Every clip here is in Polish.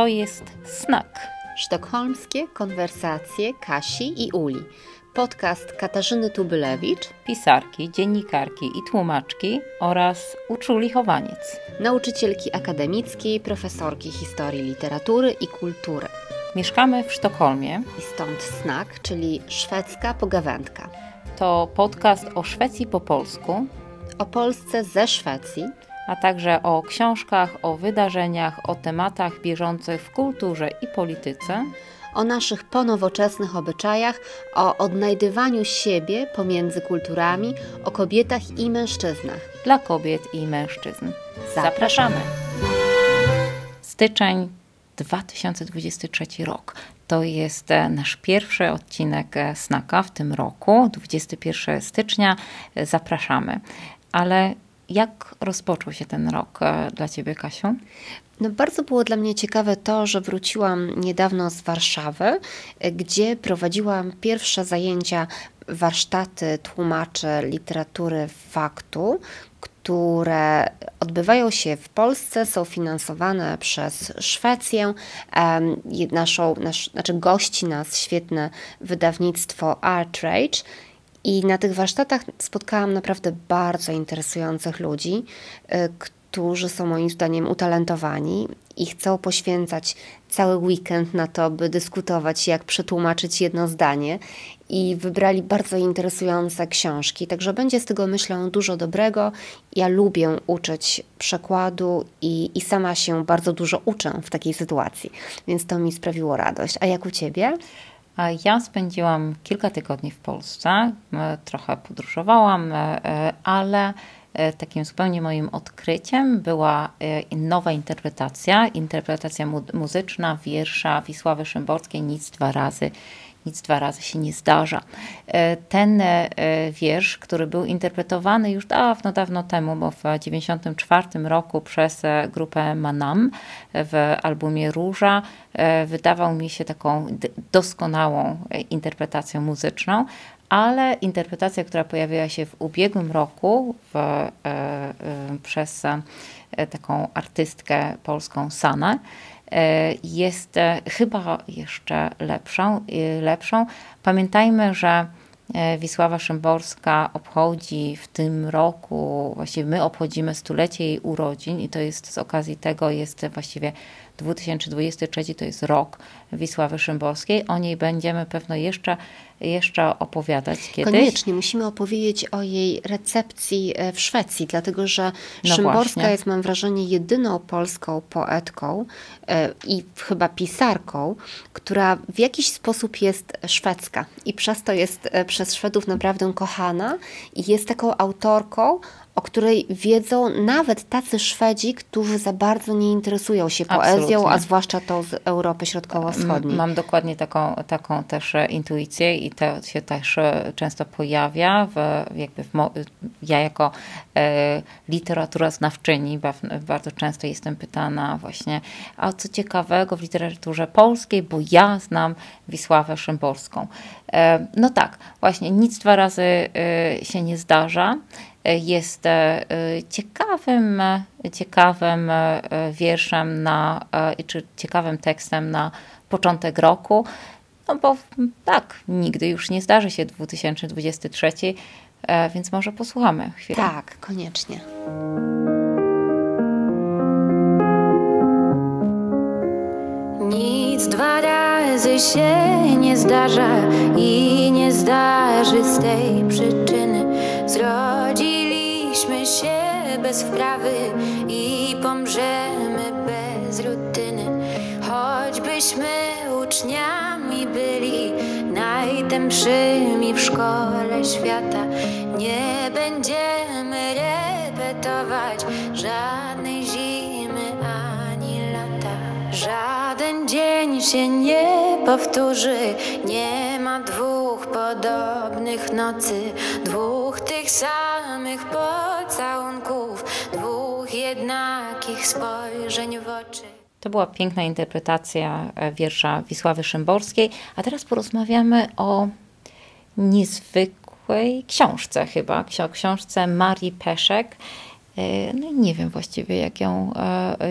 to jest Snak. Sztokholmskie konwersacje Kasi i Uli. Podcast Katarzyny Tubylewicz, pisarki, dziennikarki i tłumaczki oraz uczuli chowaniec. Nauczycielki akademickiej, profesorki historii literatury i kultury. Mieszkamy w Sztokholmie. I stąd Snak, czyli szwedzka pogawędka. To podcast o Szwecji po polsku. O Polsce ze Szwecji a także o książkach, o wydarzeniach, o tematach bieżących w kulturze i polityce, o naszych ponowoczesnych obyczajach, o odnajdywaniu siebie pomiędzy kulturami, o kobietach i mężczyznach. Dla kobiet i mężczyzn. Zapraszamy. Styczeń 2023 rok. To jest e, nasz pierwszy odcinek e, Snaka w tym roku, 21 stycznia. E, zapraszamy. Ale jak rozpoczął się ten rok e, dla Ciebie, Kasiu? No bardzo było dla mnie ciekawe to, że wróciłam niedawno z Warszawy, e, gdzie prowadziłam pierwsze zajęcia, warsztaty tłumaczy literatury faktu, które odbywają się w Polsce, są finansowane przez Szwecję. Naszą, nasz, znaczy gości nas świetne wydawnictwo Artrage i na tych warsztatach spotkałam naprawdę bardzo interesujących ludzi, y, którzy są moim zdaniem utalentowani i chcą poświęcać cały weekend na to, by dyskutować, jak przetłumaczyć jedno zdanie. I wybrali bardzo interesujące książki, także będzie z tego, myślę, dużo dobrego. Ja lubię uczyć przekładu i, i sama się bardzo dużo uczę w takiej sytuacji, więc to mi sprawiło radość. A jak u ciebie? Ja spędziłam kilka tygodni w Polsce, e, trochę podróżowałam, e, e, ale takim zupełnie moim odkryciem była nowa interpretacja, interpretacja muzyczna wiersza Wisławy Szymborskiej Nic dwa razy nic dwa razy się nie zdarza. E, ten e, wiersz, który był interpretowany już dawno, dawno temu, bo w 1994 roku przez e, grupę Manam w albumie Róża, wydawał mi się taką doskonałą interpretacją muzyczną, ale interpretacja, która pojawiła się w ubiegłym roku w, przez taką artystkę polską Sanę, jest e, chyba jeszcze lepszą. E, lepszą. Pamiętajmy, że Wisława Szymborska obchodzi w tym roku, właściwie my obchodzimy stulecie jej urodzin i to jest z okazji tego jest właściwie 2023 to jest rok Wisławy Szymborskiej. O niej będziemy pewno jeszcze, jeszcze opowiadać kiedyś. Koniecznie musimy opowiedzieć o jej recepcji e, w Szwecji, dlatego że no Szymborska właśnie. jest, mam wrażenie, jedyną polską poetką e, i chyba pisarką, która w jakiś sposób jest szwedzka i przez to jest e, przez Szwedów naprawdę kochana i jest taką autorką, o której wiedzą nawet tacy Szwedzi, którzy za bardzo nie interesują się poezją, Absolutnie. a zwłaszcza tą z Europy Środkowo-Wschodniej. Mam dokładnie taką, taką też e, intuicję i to się też e, często pojawia. W, jakby w, ja jako e, literatura znawczyni bardzo często jestem pytana właśnie, a co ciekawego w literaturze polskiej, bo ja znam Wisławę Szymborską. E, no tak, właśnie nic dwa razy e, się nie zdarza jest e, ciekawym, ciekawym e, wierszem na, e, czy ciekawym tekstem na początek roku. No bo tak, nigdy już nie zdarzy się 2023, więc może posłuchamy chwilę. Tak, koniecznie. Nic dwa razy się nie zdarza i nie zdarzy z tej przyczyny Zrodziliśmy się bez wprawy i pomrzemy bez rutyny. Choćbyśmy uczniami byli najtępszymi w szkole świata, nie będziemy repetować żadnej. Żaden dzień się nie powtórzy, nie ma dwóch podobnych nocy, dwóch tych samych pocałunków, dwóch jednakich spojrzeń w oczy. To była piękna interpretacja e, wiersza Wisławy Szymborskiej, a teraz porozmawiamy o niezwykłej książce chyba, książce Marii Peszek no nie wiem właściwie, jak ją,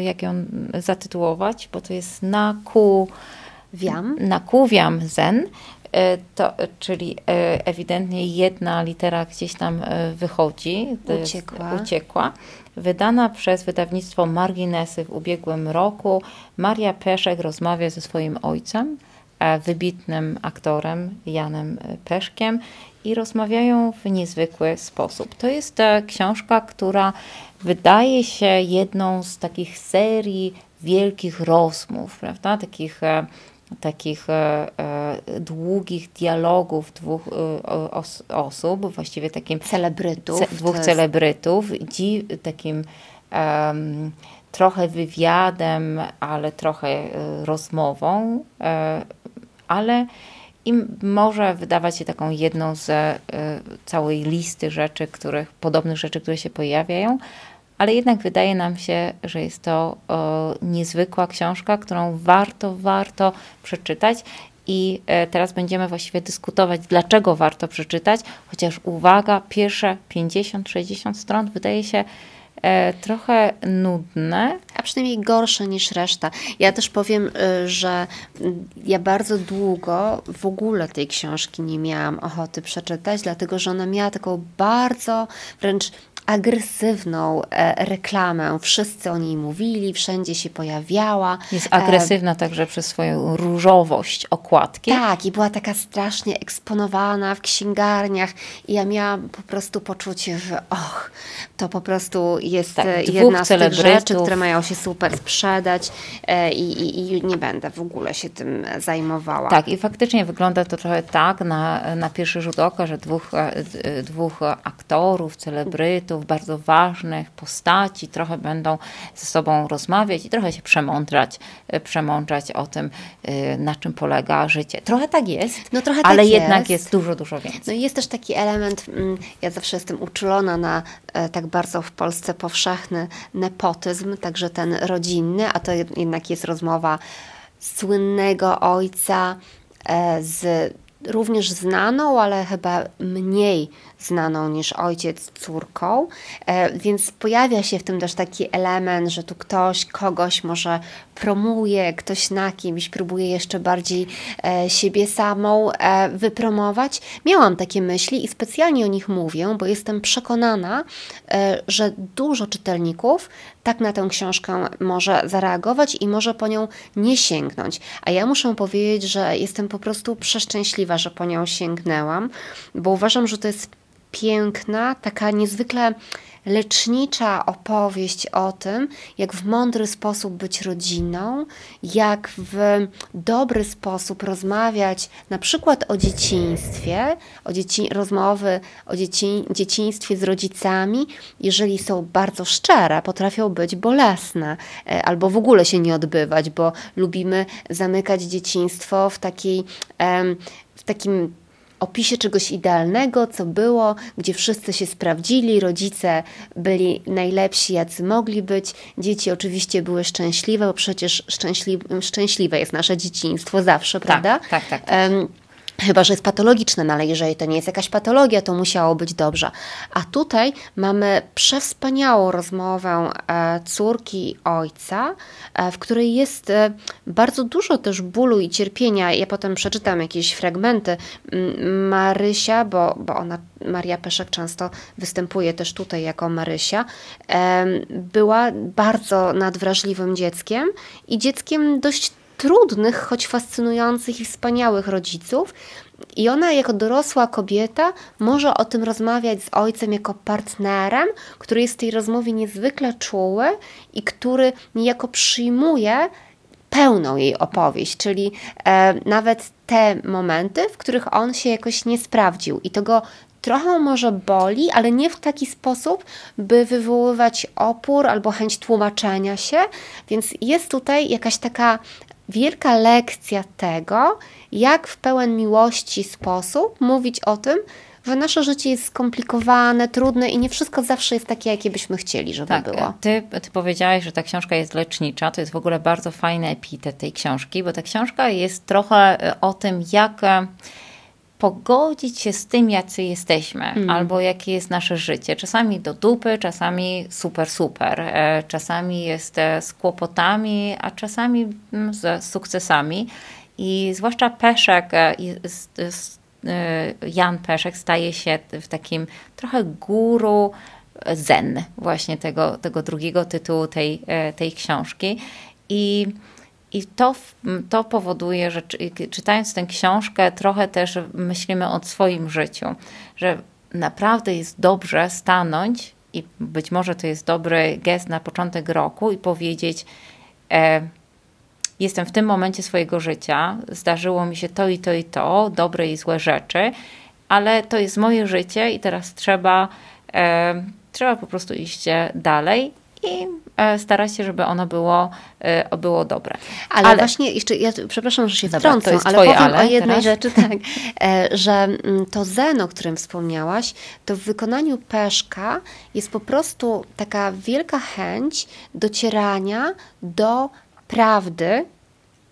jak ją zatytułować, bo to jest Naku... Wiam? Nakuwiam Zen. To, czyli ewidentnie jedna litera gdzieś tam wychodzi, uciekła. uciekła. Wydana przez wydawnictwo Marginesy w ubiegłym roku, Maria Peszek rozmawia ze swoim ojcem, wybitnym aktorem Janem Peszkiem i rozmawiają w niezwykły sposób. To jest e, książka, która wydaje się jedną z takich serii wielkich rozmów, prawda? Takich, e, takich e, długich dialogów dwóch os osób, właściwie takim celebrytów, ce dwóch jest... celebrytów, dzi takim um, trochę wywiadem, ale trochę rozmową, ale i może wydawać się taką jedną z y, całej listy rzeczy, których, podobnych rzeczy, które się pojawiają, ale jednak wydaje nam się, że jest to niezwykła książka, którą warto, warto przeczytać. I y, teraz będziemy właściwie dyskutować, dlaczego warto przeczytać, chociaż uwaga, pierwsze 50-60 stron wydaje się e, trochę nudne. A przynajmniej gorsze niż reszta. Ja też powiem, y, że ja bardzo długo w ogóle tej książki nie miałam ochoty przeczytać, dlatego że ona miała taką bardzo wręcz agresywną e, reklamę. Wszyscy o niej mówili, wszędzie się pojawiała. Jest agresywna e, także przez swoją różowość okładki. Tak, i była taka strasznie eksponowana w księgarniach i ja miałam po prostu poczucie, że och, to po prostu jest tak, e, jedna z tych rzeczy, które mają się super sprzedać i, i, i, nie będę w ogóle się tym zajmowała. Tak, i faktycznie wygląda to trochę tak na, na pierwszy rzut oka, że dwóch, dwóch aktorów, celebrytów, bardzo ważnych postaci, trochę będą ze sobą rozmawiać i trochę się przemądrać, e, przemądrzać o tym, e, na czym polega życie. Trochę tak jest, no, trochę ale tak jednak jest. jest dużo, dużo więcej. No jest też taki element, mm, ja zawsze jestem uczulona na e, tak bardzo w Polsce powszechny nepotyzm, także ten rodzinny, a to jednak jest rozmowa słynnego ojca z również znaną, ale chyba mniej znaną niż ojciec córką, e, więc pojawia się w tym też taki element, że tu ktoś kogoś może promuje, ktoś na kimś próbuje jeszcze bardziej e, siebie samą e, wypromować. Miałam takie myśli i specjalnie o nich mówię, bo jestem przekonana, że dużo czytelników tak na tę książkę może zareagować i może po nią nie sięgnąć. A ja muszę powiedzieć, że jestem po prostu przeszczęśliwa, że po nią sięgnęłam, bo uważam, że to jest piękna, taka niezwykle lecznicza opowieść o tym, jak w mądry sposób być rodziną, jak w dobry sposób rozmawiać na przykład o dzieciństwie, o dzieci, rozmowy o dzieci, dzieciństwie z rodzicami, jeżeli są bardzo szczere, potrafią być bolesne e, albo w ogóle się nie odbywać, bo lubimy zamykać dzieciństwo w takiej w takim opisie czegoś idealnego, co było, gdzie wszyscy się sprawdzili, rodzice byli najlepsi, jacy mogli być, dzieci oczywiście były szczęśliwe, bo przecież szczęśli szczęśliwe jest nasze dzieciństwo zawsze, tak, prawda? Tak, tak. tak. Um, Chyba, że jest patologiczne, no ale jeżeli to nie jest jakaś patologia, to musiało być dobrze. A tutaj mamy przewspaniałą rozmowę e, córki ojca, e, w której jest e, bardzo dużo też bólu i cierpienia. Ja potem przeczytam jakieś fragmenty. Marysia, bo, bo ona, Maria Peszek często występuje też tutaj jako Marysia, była bardzo nadwrażliwym dzieckiem i dzieckiem dość trudnych, choć fascynujących i wspaniałych rodziców. I ona, jako dorosła kobieta, może o tym rozmawiać z ojcem jako partnerem, który jest w tej rozmowie niezwykle czuły i który niejako przyjmuje pełną jej opowieść, czyli e, nawet te momenty, w których on się jakoś nie sprawdził. I to go trochę może boli, ale nie w taki sposób, by wywoływać opór albo chęć tłumaczenia się. Więc jest tutaj jakaś taka wielka lekcja tego, jak w pełen miłości sposób mówić o tym, że nasze życie jest skomplikowane, trudne i nie wszystko zawsze jest takie, jakie byśmy chcieli, żeby tak, było. Ty, ty powiedziałaś, że ta książka jest lecznicza. To jest w ogóle bardzo fajny epitet tej książki, bo ta książka jest trochę e, o tym, jak e, pogodzić się z tym, jacy jesteśmy, mm. albo jakie jest nasze życie. Czasami do dupy, czasami super, super. E, czasami jest e, z kłopotami, a czasami mm, z sukcesami. I zwłaszcza Peszek, e, Jan Peszek staje się w takim trochę guru zen właśnie tego, tego drugiego tytułu tej, tej książki. I i to, to powoduje, że czytając tę książkę, trochę też myślimy o swoim życiu, że naprawdę jest dobrze stanąć i być może to jest dobry gest na początek roku i powiedzieć: e, Jestem w tym momencie swojego życia, zdarzyło mi się to i to i to, dobre i złe rzeczy, ale to jest moje życie i teraz trzeba, e, trzeba po prostu iść dalej i e, starać się, żeby ono było, e, było dobre. Ale, ale, właśnie jeszcze, ja przepraszam, że się Dobra, wtrącę, ale powiem ale o jednej teraz? rzeczy, tak, e, że mm, to zen, o którym wspomniałaś, to w wykonaniu Peszka jest po prostu taka wielka chęć docierania do prawdy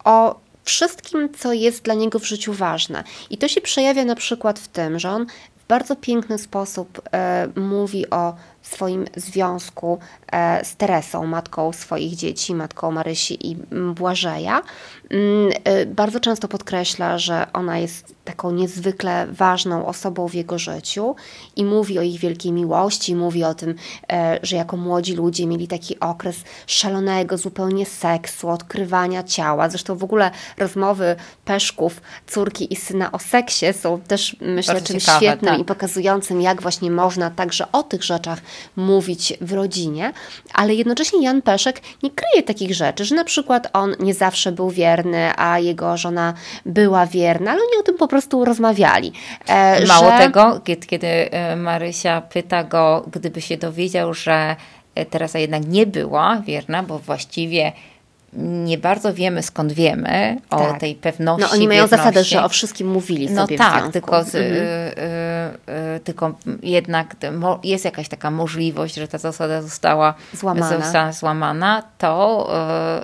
o wszystkim, co jest dla niego w życiu ważne. I to się przejawia na przykład w tym, że on w bardzo piękny sposób e, mówi o swoim związku e, z Teresą, matką swoich dzieci, matką Marysi i Błażeja. Mm, e, bardzo często podkreśla, że ona jest taką niezwykle ważną osobą w jego życiu i mówi o ich wielkiej miłości, mówi o tym, e, że jako młodzi ludzie mieli taki okres szalonego zupełnie seksu, odkrywania ciała. Zresztą w ogóle rozmowy Peszków, córki i syna o seksie są też myślę Bardzo czymś ciekawe, świetnym tak. i pokazującym, jak właśnie można także o tych rzeczach mówić w rodzinie, ale jednocześnie Jan Peszek nie kryje takich rzeczy, że na przykład on nie zawsze był wierny, a jego żona była wierna, ale oni o tym po prostu rozmawiali. E, Mało że... tego, kiedy, kiedy e, Marysia pyta go, gdyby się dowiedział, że e, Teresa jednak nie była wierna, bo właściwie nie bardzo wiemy, skąd wiemy o tak. tej pewności. No oni mają wierności. zasadę, że o wszystkim mówili no sobie tak, tylko, z, mhm. y, y, y, tylko jednak jest jakaś taka możliwość, że ta zasada została złamana, została złamana to,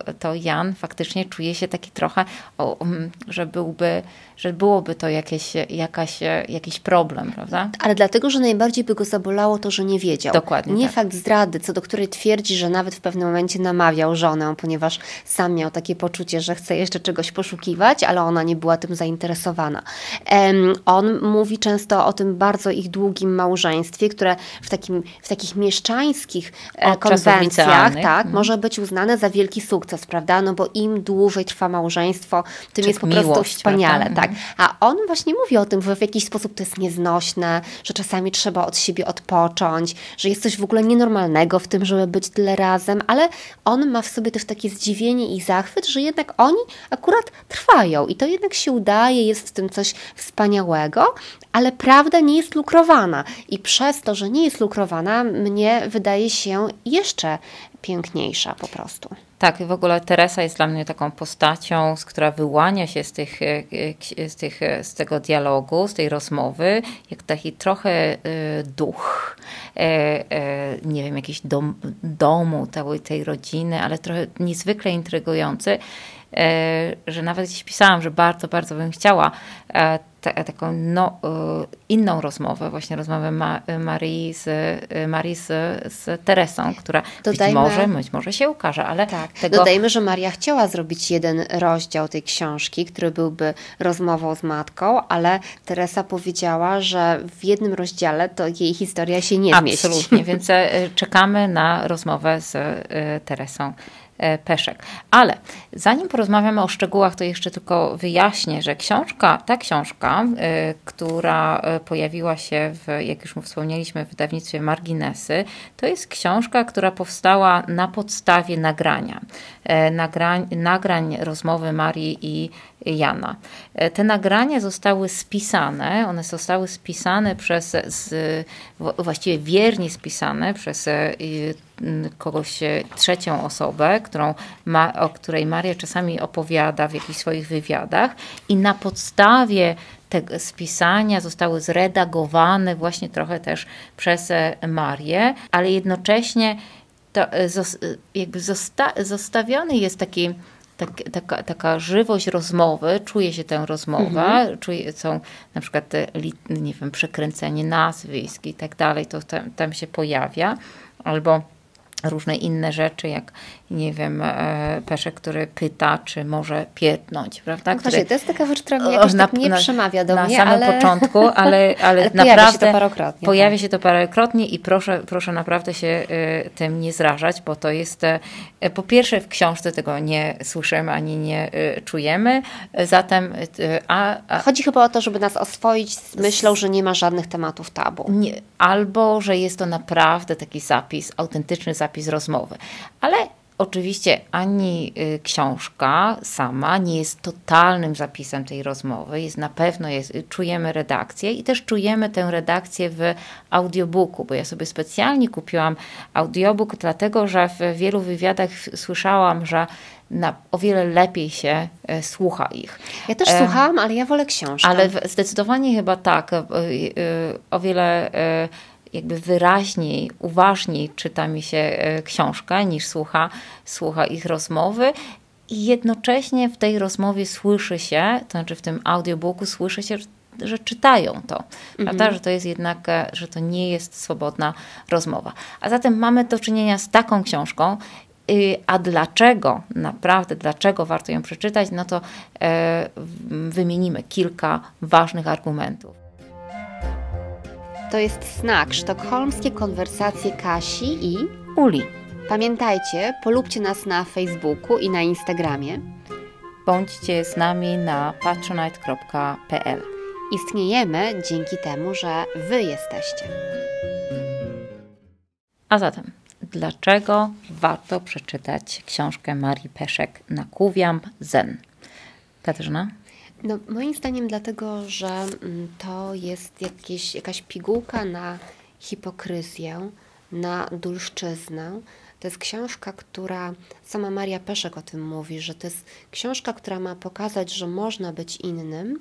y, to Jan faktycznie czuje się taki trochę, o, mm, że byłby że byłoby to jakieś, jakaś, jakiś problem, prawda? Ale dlatego, że najbardziej by go zabolało to, że nie wiedział. Dokładnie. Nie tak. fakt zdrady, co do której twierdzi, że nawet w pewnym momencie namawiał żonę, ponieważ sam miał takie poczucie, że chce jeszcze czegoś poszukiwać, ale ona nie była tym zainteresowana. Um, on mówi często o tym bardzo ich długim małżeństwie, które w, takim, w takich mieszczańskich e, Od konwencjach tak, mhm. może być uznane za wielki sukces, prawda? No bo im dłużej trwa małżeństwo, tym Czy jest po miłość, prostu wspaniale. Prawda? Tak. A on właśnie mówi o tym, że w jakiś sposób to jest nieznośne, że czasami trzeba od siebie odpocząć, że jest coś w ogóle nienormalnego w tym, żeby być tyle razem, ale on ma w sobie też takie zdziwienie i zachwyt, że jednak oni akurat trwają i to jednak się udaje, jest w tym coś wspaniałego, ale prawda nie jest lukrowana. I przez to, że nie jest lukrowana, mnie wydaje się jeszcze piękniejsza po prostu. Tak, w ogóle Teresa jest dla mnie taką postacią, z która wyłania się z, tych, e, e, z, tych, e, z tego dialogu, z tej rozmowy, jak taki trochę duch, nie wiem, jakiś dom, domu, całej tej rodziny, ale trochę niezwykle intrygujący, że nawet gdzieś pisałam, że bardzo, bardzo bym chciała taką no, y, inną rozmowę, właśnie rozmowę Ma, Marii, z, Marii z, z Teresą, która Dodajmy, być może, być może się ukaże, ale tak. tego... Dodajmy, że Maria chciała zrobić jeden rozdział tej książki, który byłby rozmową z matką, ale Teresa powiedziała, że w jednym rozdziale to jej historia się nie zmieści. Absolutnie, więc e, czekamy na rozmowę z e, Teresą. E, peszek. Ale zanim porozmawiamy o szczegółach, to jeszcze tylko wyjaśnię, że książka, ta książka, e, która e, pojawiła się, w, jak już wspomnieliśmy, w wydawnictwie Marginesy, to jest książka, która powstała na podstawie nagrania. Nagrań, nagrań rozmowy Marii i Jana. Te nagrania zostały spisane, one zostały spisane przez, z, właściwie wiernie spisane przez kogoś, trzecią osobę, którą ma, o której Maria czasami opowiada w jakichś swoich wywiadach i na podstawie tego spisania zostały zredagowane właśnie trochę też przez Marię, ale jednocześnie to jakby zosta, zostawiony jest taki tak, taka, taka żywość rozmowy, czuje się tę rozmowę, mhm. czuje, są na przykład te, nie wiem, przekręcenie nazwisk i tak dalej, to tam, tam się pojawia, albo różne inne rzeczy, jak nie wiem, e, Peszek, który pyta, czy może pierdnąć, prawda? No który, to jest taka rzecz, która mnie jakoś na, tak nie na, przemawia do na mnie, Na samym ale... początku, ale, ale, ale naprawdę pojawia się to parokrotnie. Pojawia tak. się to parokrotnie i proszę, proszę naprawdę się y, tym nie zrażać, bo to jest y, po pierwsze w książce tego nie słyszymy ani nie czujemy, zatem a, a, Chodzi chyba o to, żeby nas oswoić z myślą, że nie ma żadnych tematów tabu. Nie, albo, że jest to naprawdę taki zapis, autentyczny zapis rozmowy. Ale Oczywiście ani y, książka sama nie jest totalnym zapisem tej rozmowy, jest na pewno jest, czujemy redakcję i też czujemy tę redakcję w audiobooku, bo ja sobie specjalnie kupiłam audiobook, dlatego że w wielu wywiadach słyszałam, że na, o wiele lepiej się e, słucha ich. Ja też słuchałam, ale ja wolę książkę. Ale zdecydowanie chyba tak, o wiele jakby wyraźniej, uważniej czyta mi się e, książkę niż słucha, słucha ich rozmowy. I jednocześnie w tej rozmowie słyszy się, to znaczy w tym audiobooku słyszy się, że czytają to, prawda? Mhm. Że to jest jednak, e, że to nie jest swobodna rozmowa. A zatem mamy do czynienia z taką książką, y, a dlaczego, naprawdę, dlaczego warto ją przeczytać, no to e, wymienimy kilka ważnych argumentów. To jest znak sztokholmskie konwersacje Kasi i Uli. Pamiętajcie, polubcie nas na Facebooku i na Instagramie. Bądźcie z nami na patronite.pl. Istniejemy dzięki temu, że Wy jesteście. A zatem, dlaczego warto przeczytać książkę Marii Peszek Nakuwiam Zen? Katarzyna? No, moim zdaniem dlatego, że mm, to jest jakieś, jakaś pigułka na hipokryzję, na dulszczyznę. To jest książka, która, sama Maria Peszek o tym mówi, że to jest książka, która ma pokazać, że można być innym,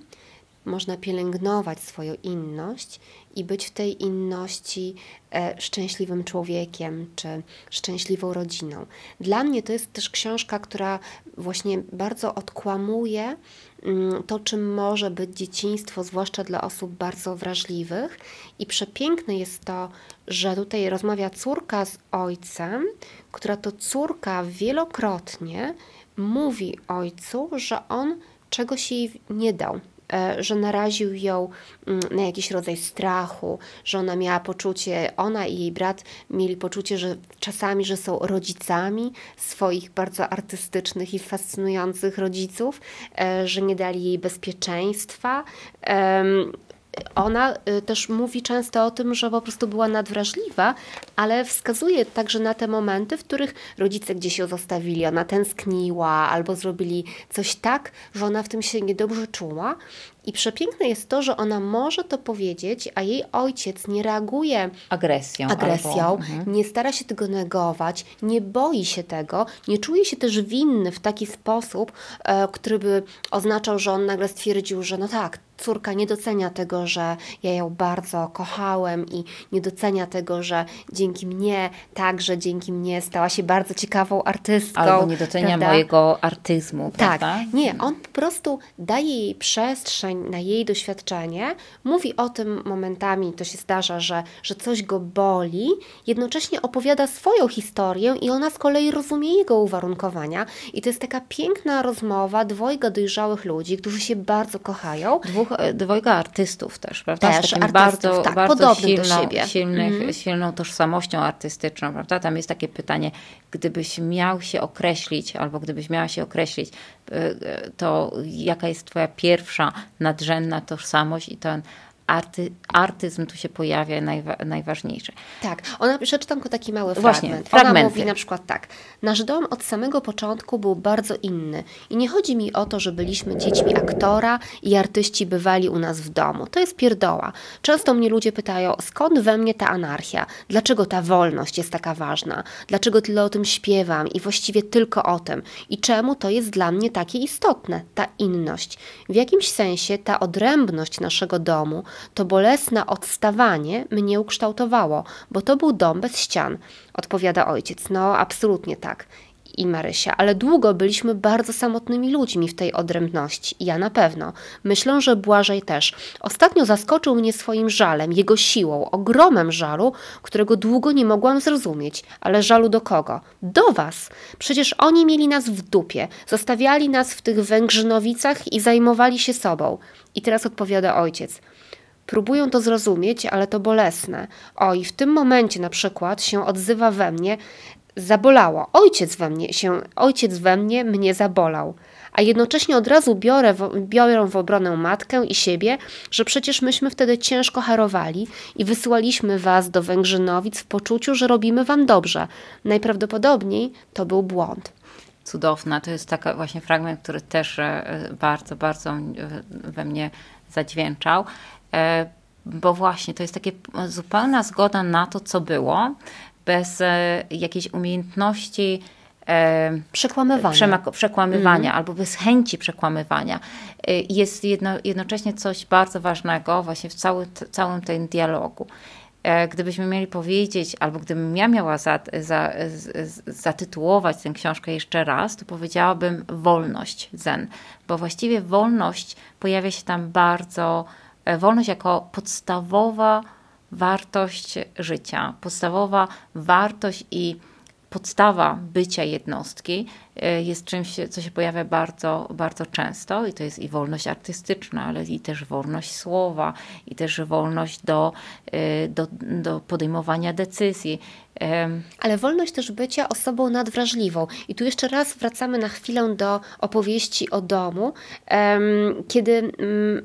można pielęgnować swoją inność i być w tej inności e, szczęśliwym człowiekiem czy szczęśliwą rodziną. Dla mnie to jest też książka, która właśnie bardzo odkłamuje mm, to, czym może być dzieciństwo, zwłaszcza dla osób bardzo wrażliwych. I przepiękne jest to, że tutaj rozmawia córka z ojcem, która to córka wielokrotnie mówi ojcu, że on czegoś jej nie dał, że naraził ją mm, na jakiś rodzaj strachu, że ona miała poczucie, ona i jej brat mieli poczucie, że czasami, że są rodzicami swoich bardzo artystycznych i fascynujących rodziców, e, że nie dali jej bezpieczeństwa ona y, też mówi często o tym, że po prostu była nadwrażliwa, ale wskazuje także na te momenty, w których rodzice gdzieś ją zostawili, ona tęskniła albo zrobili coś tak, że ona w tym się niedobrze czuła. I przepiękne jest to, że ona może to powiedzieć, a jej ojciec nie reaguje agresją, agresją albo, mhm. nie stara się tego negować, nie boi się tego, nie czuje się też winny w taki sposób, e, który by oznaczał, że on nagle stwierdził, że no tak, córka nie docenia tego, że ja ją bardzo kochałem i nie docenia tego, że dzięki mnie, także dzięki mnie stała się bardzo ciekawą artystką. Albo nie docenia prawda? mojego artyzmu, tak. prawda? Tak, nie, on po prostu daje jej przestrzeń na jej doświadczenie, mówi o tym momentami, to się zdarza, że, że coś go boli, jednocześnie opowiada swoją historię i ona z kolei rozumie jego uwarunkowania i to jest taka piękna rozmowa dwojga dojrzałych ludzi, którzy się bardzo kochają. Dwóch dwojga artystów też, prawda? Też, Z artystów, bardzo, tak, bardzo silną, silnych, mm. silną tożsamością artystyczną, prawda? Tam jest takie pytanie, gdybyś miał się określić, albo gdybyś miała się określić, e, e, to jaka jest twoja pierwsza nadrzędna tożsamość i ten arty, artyzm tu się pojawia najwa, najważniejszy. Tak, ona przeczytam tylko taki mały Właśnie, fragment. Fragmenty. Ona mówi na przykład tak. Nasz dom od samego początku był bardzo inny i nie chodzi mi o to, że byliśmy dziećmi aktora i artyści bywali u nas w domu. To jest pierdoła. Często mnie ludzie pytają, skąd we mnie ta anarchia? Dlaczego ta wolność jest taka ważna? Dlaczego tyle o tym śpiewam i właściwie tylko o tym? I czemu to jest dla mnie takie istotne, ta inność? W jakimś sensie ta odrębność naszego domu to bolesne odstawanie mnie ukształtowało, bo to był dom bez ścian, odpowiada ojciec. No, absolutnie tak. i Marysia, ale długo byliśmy bardzo samotnymi ludźmi w tej odrębności. Ja na pewno. Myślę, że Błażej też. Ostatnio zaskoczył mnie swoim żalem, jego siłą, ogromem żalu, którego długo nie mogłam zrozumieć. Ale żalu do kogo? Do was! Przecież oni mieli nas w dupie, zostawiali nas w tych Węgrzynowicach i zajmowali się sobą. I teraz odpowiada ojciec. Próbują to zrozumieć, ale to bolesne. O, i w tym momencie na przykład się odzywa we mnie, zabolało. Ojciec we mnie się, ojciec we mnie mnie zabolał. A jednocześnie od razu biorę w, biorę w obronę matkę i siebie, że przecież myśmy wtedy ciężko harowali i wysyłaliśmy was do Węgrzynowic w poczuciu, że robimy wam dobrze. Najprawdopodobniej to był błąd. Cudowna. To jest taki właśnie fragment, który też e, bardzo, bardzo e, we mnie zadźwięczał. E, bo właśnie to jest takie zupełna zgoda na to, co było, bez e, jakiejś umiejętności e, przekłamywania, przekłamywania mm. albo bez chęci przekłamywania. Jest jedno, jednocześnie coś bardzo ważnego właśnie w cały, całym tym dialogu. Gdybyśmy mieli powiedzieć, albo gdybym ja miała za, za, zatytułować tę książkę jeszcze raz, to powiedziałabym wolność zen, bo właściwie wolność pojawia się tam bardzo wolność jako podstawowa wartość życia, podstawowa wartość i podstawa bycia jednostki e, jest czymś, co się pojawia bardzo, bardzo często i to jest i wolność artystyczna, ale i też wolność słowa, i też wolność do, e, do, do podejmowania decyzji. Ale wolność też bycia osobą nadwrażliwą. I tu jeszcze raz wracamy na chwilę do opowieści o domu, kiedy mm,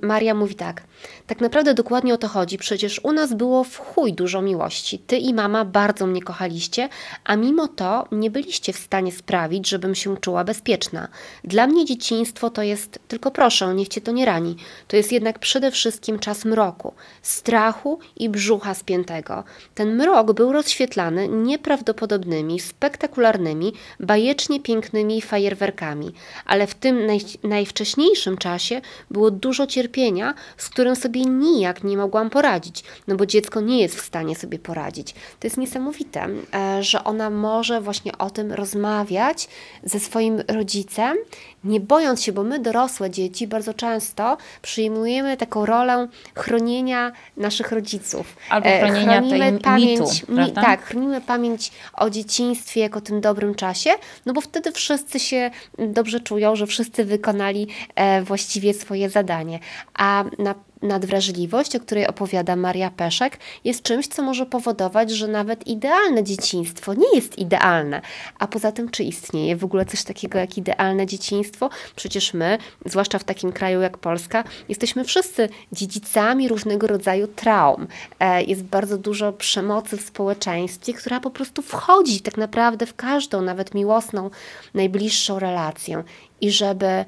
Maria mówi tak. Tak naprawdę dokładnie o to chodzi. Przecież u nas było w chuj dużo miłości. Ty i mama bardzo mnie kochaliście, a mimo to nie byliście w stanie sprawić, żebym się czuła bezpieczna. Dla mnie dzieciństwo to jest, tylko proszę, niech cię to nie rani, to jest jednak przede wszystkim czas mroku, strachu i brzucha spiętego. Ten mrok był rozświetlany nieprawdopodobnymi, spektakularnymi, bajecznie pięknymi fajerwerkami, ale w tym naj, najwcześniejszym czasie było dużo cierpienia, z którym sobie nijak nie mogłam poradzić, no bo dziecko nie jest w stanie sobie poradzić. To jest niesamowite, e, że ona może właśnie o tym rozmawiać ze swoim rodzicem, nie bojąc się, bo my dorosłe dzieci bardzo często przyjmujemy taką rolę chronienia naszych rodziców. Albo e, chronienia chronimy tej pamięć, mitu, mi, tak, chronimy pamięć o dzieciństwie jako tym dobrym czasie, no bo wtedy wszyscy się dobrze czują, że wszyscy wykonali e, właściwie swoje zadanie. A na nadwrażliwość, o której opowiada Maria Peszek, jest czymś, co może powodować, że nawet idealne dzieciństwo nie jest idealne. A poza tym, czy istnieje w ogóle coś takiego jak idealne dzieciństwo? Przecież my, zwłaszcza w takim kraju jak Polska, jesteśmy wszyscy dziedzicami różnego rodzaju traum. E, jest bardzo dużo przemocy w społeczeństwie, która po prostu wchodzi tak naprawdę w każdą, nawet miłosną, najbliższą relację. I żeby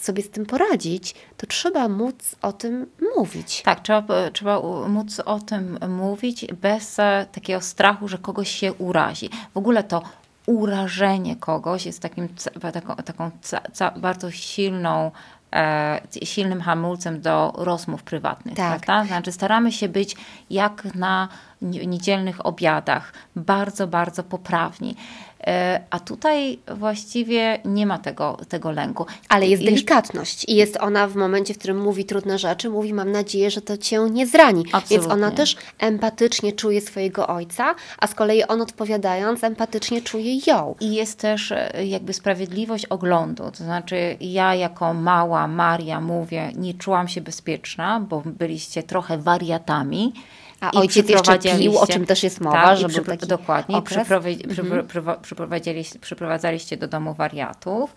sobie z tym poradzić, to trzeba móc o tym mówić. Tak, trzeba, trzeba móc o tym mówić bez e, takiego strachu, że kogoś się urazi. W ogóle to urażenie kogoś jest takim, taką, taką bardzo silną e, silnym hamulcem do rozmów prywatnych. Tak. Prawda? Znaczy staramy się być jak na niedzielnych obiadach, bardzo, bardzo poprawni. E, a tutaj właściwie nie ma tego, tego lęku. Ale jest delikatność i jest ona w momencie, w którym mówi trudne rzeczy, mówi mam nadzieję, że to cię nie zrani. Absolutnie. Więc ona też empatycznie czuje swojego ojca, a z kolei on odpowiadając empatycznie czuje ją. I jest też e, jakby sprawiedliwość oglądu. To znaczy ja jako mała Maria mówię, nie czułam się bezpieczna, bo byliście trochę wariatami. A I ojciec jeszcze pił, o czym też jest mowa, tak, że był taki Dokładnie. Mhm. Przyprowadziliście, przyprowadzaliście do domu wariatów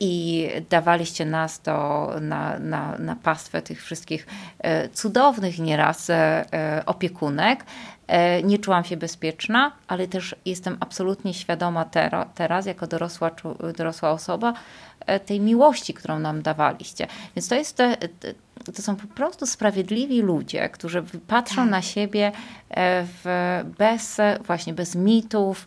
i dawaliście nas do, na, na, na pastwę tych wszystkich e, cudownych nieraz e, e, opiekunek. Nie czułam się bezpieczna, ale też jestem absolutnie świadoma teraz, jako dorosła, dorosła osoba, tej miłości, którą nam dawaliście. Więc to jest te, to są po prostu sprawiedliwi ludzie, którzy patrzą tak. na siebie w, bez, właśnie bez mitów,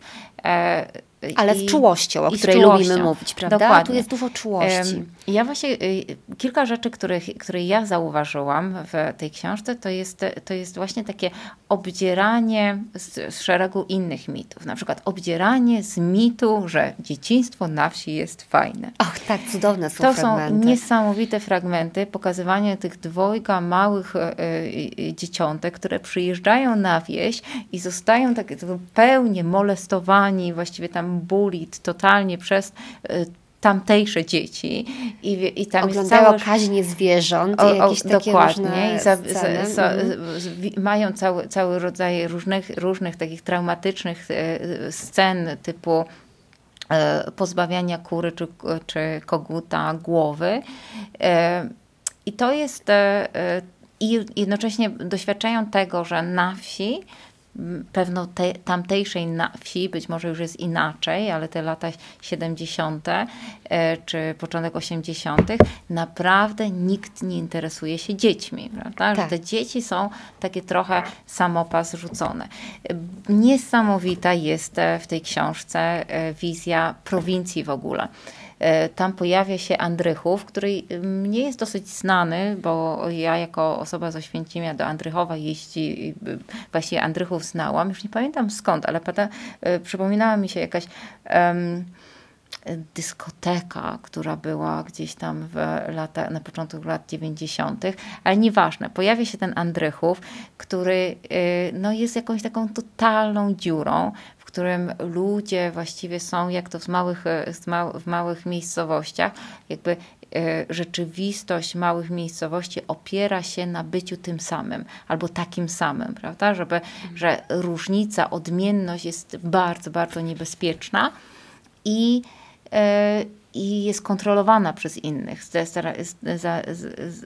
Ale z czułością, o której czułością. lubimy mówić, prawda? Dokładnie. Tu jest dużo czułości. Ja właśnie, y, kilka rzeczy, których, które ja zauważyłam w tej książce, to jest, to jest właśnie takie obdzieranie z, z szeregu innych mitów. Na przykład obdzieranie z mitu, że dzieciństwo na wsi jest fajne. Ach, tak, cudowne są To fragmenty. są niesamowite fragmenty, pokazywanie tych dwojga małych y, dzieciątek, które przyjeżdżają na wieś i zostają tak zupełnie molestowani, właściwie tam bulit totalnie przez y, tamtejsze dzieci. I, i tam Oglądają jest całe... kaźnie zwierząt o, o, jakieś takie dokładnie. I za, za, za, mm. mają cały, cały rodzaj różnych, różnych takich traumatycznych e, scen typu e, pozbawiania kury czy, czy koguta głowy. E, I to jest i jednocześnie doświadczają tego, że na wsi pewno te, tamtejszej na wsi być może już jest inaczej, ale te lata 70. E, czy początek 80. naprawdę nikt nie interesuje się dziećmi, prawda? Tak. Że te dzieci są takie trochę samopas rzucone. Niesamowita jest e, w tej książce e, wizja prowincji w ogóle. E, tam pojawia się Andrychów, który mnie jest dosyć znany, bo ja jako osoba z Oświęcimia do Andrychowa jeździ, właśnie Andrychów znałam, już nie pamiętam skąd, ale pada, e, przypominała mi się jakaś um, dyskoteka, która była gdzieś tam w lata, na początku lat 90., ale nieważne. Pojawia się ten Andrychów, który e, no, jest jakąś taką totalną dziurą, którym ludzie właściwie są, jak to w małych, w małych miejscowościach, jakby e, rzeczywistość małych miejscowości opiera się na byciu tym samym albo takim samym, prawda? Żeby, że różnica, odmienność jest bardzo, bardzo niebezpieczna i, e, i jest kontrolowana przez innych.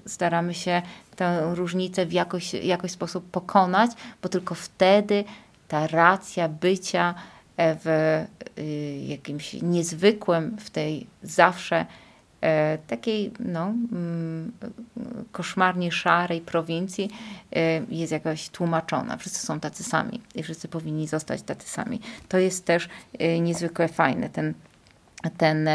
Staramy się tę różnicę w jakoś, jakoś sposób pokonać, bo tylko wtedy ta racja bycia e, w y, jakimś niezwykłym, w tej zawsze e, takiej no, mm, koszmarnie szarej prowincji e, jest jakoś tłumaczona. Wszyscy są tacy sami i wszyscy powinni zostać tacy sami. To jest też niezwykle fajne. Ten, ten,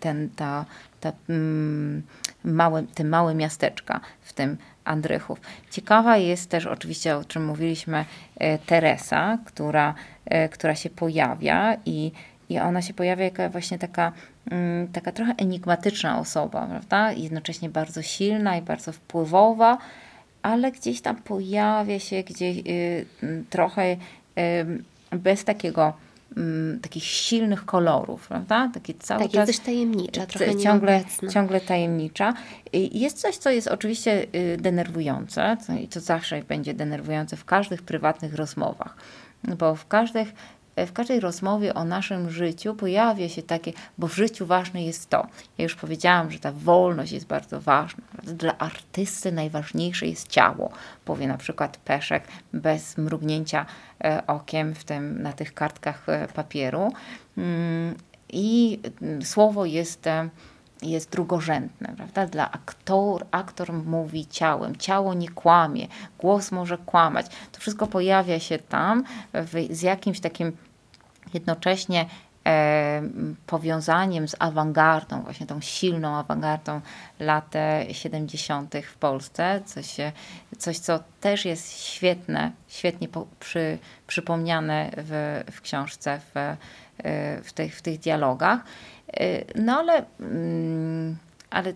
ten ta, ta mm, małe, te małe miasteczka w tym Andrychów. Ciekawa jest też oczywiście, o czym mówiliśmy, e, Teresa, która, e, która się pojawia i, i ona się pojawia jako właśnie taka, mm, taka trochę enigmatyczna osoba, prawda? Jednocześnie bardzo silna i bardzo wpływowa, ale gdzieś tam pojawia się gdzieś y, trochę bez takiego mm, takich silnych kolorów, prawda? Takie cały tak, czas, jest też tajemnicza, trochę ciągle, ciągle tajemnicza. Jest coś, co jest oczywiście y, denerwujące i to zawsze będzie denerwujące w każdych prywatnych rozmowach, bo w każdych w każdej rozmowie o naszym życiu pojawia się takie, bo w życiu ważne jest to. Ja już powiedziałam, że ta wolność jest bardzo ważna. Dla artysty najważniejsze jest ciało, powie na przykład Peszek bez mrugnięcia e, okiem w tym, na tych kartkach e, papieru. Mm, I mm, słowo jest e, jest drugorzędne, prawda? Dla aktor, aktor mówi ciałem, ciało nie kłamie, głos może kłamać. To wszystko pojawia się tam w, z jakimś takim jednocześnie e, powiązaniem z awangardą, właśnie tą silną awangardą lat 70. w Polsce, coś, coś co też jest świetne, świetnie po, przy, przypomniane w, w książce, w, e, w, tych, w tych dialogach. E, no ale, mm, ale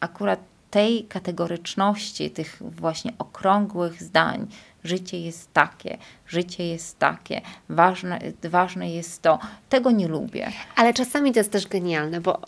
akurat tej kategoryczności, tych właśnie okrągłych zdań, życie jest takie, życie jest takie, ważne, ważne jest to. Tego nie lubię. Ale czasami to jest też genialne, bo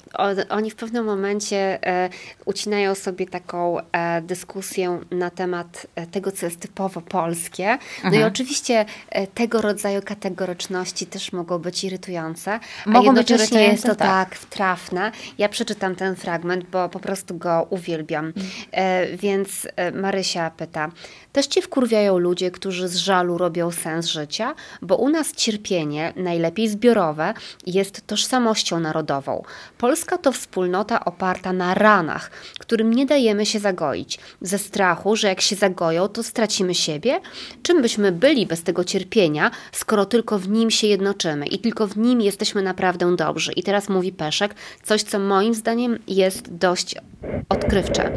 oni w pewnym momencie e, ucinają sobie taką e, dyskusję na temat e, tego, co jest typowo polskie. No mhm. i oczywiście e, tego rodzaju kategoryczności też mogą być irytujące, mogą a jednocześnie jest to tak. tak wtrafne. Ja przeczytam ten fragment, bo po prostu go uwielbiam. Mhm. E, więc e, Marysia pyta, też Ci wkurwiają ludzie, którzy z żalu robią sens życia, bo u nas cierpienie, najlepiej zbiorowe, jest tożsamością narodową. Polska to wspólnota oparta na ranach, którym nie dajemy się zagoić, ze strachu, że jak się zagoją, to stracimy siebie. Czym byśmy byli bez tego cierpienia, skoro tylko w nim się jednoczymy i tylko w nim jesteśmy naprawdę dobrzy? I teraz mówi Peszek coś, co moim zdaniem jest dość odkrywcze.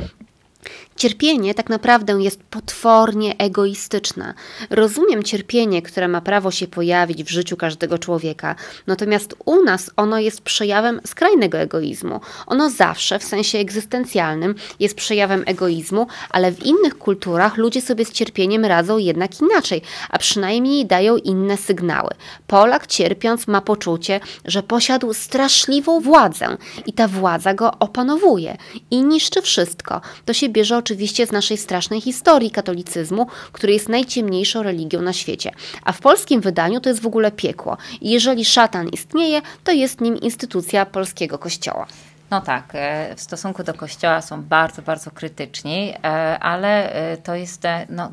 Cierpienie tak naprawdę jest potwornie egoistyczne. Rozumiem cierpienie, które ma prawo się pojawić w życiu każdego człowieka, natomiast u nas ono jest przejawem skrajnego egoizmu. Ono zawsze, w sensie egzystencjalnym, jest przejawem egoizmu, ale w innych kulturach ludzie sobie z cierpieniem radzą jednak inaczej, a przynajmniej dają inne sygnały. Polak cierpiąc ma poczucie, że posiadł straszliwą władzę i ta władza go opanowuje i niszczy wszystko. To się bierze oczywiście z naszej strasznej historii katolicyzmu, który jest najciemniejszą religią na świecie. A w polskim wydaniu to jest w ogóle piekło. I jeżeli szatan istnieje, to jest nim instytucja polskiego kościoła. No tak, e, w stosunku do Kościoła są bardzo, bardzo krytyczni, e, ale e, to jest no,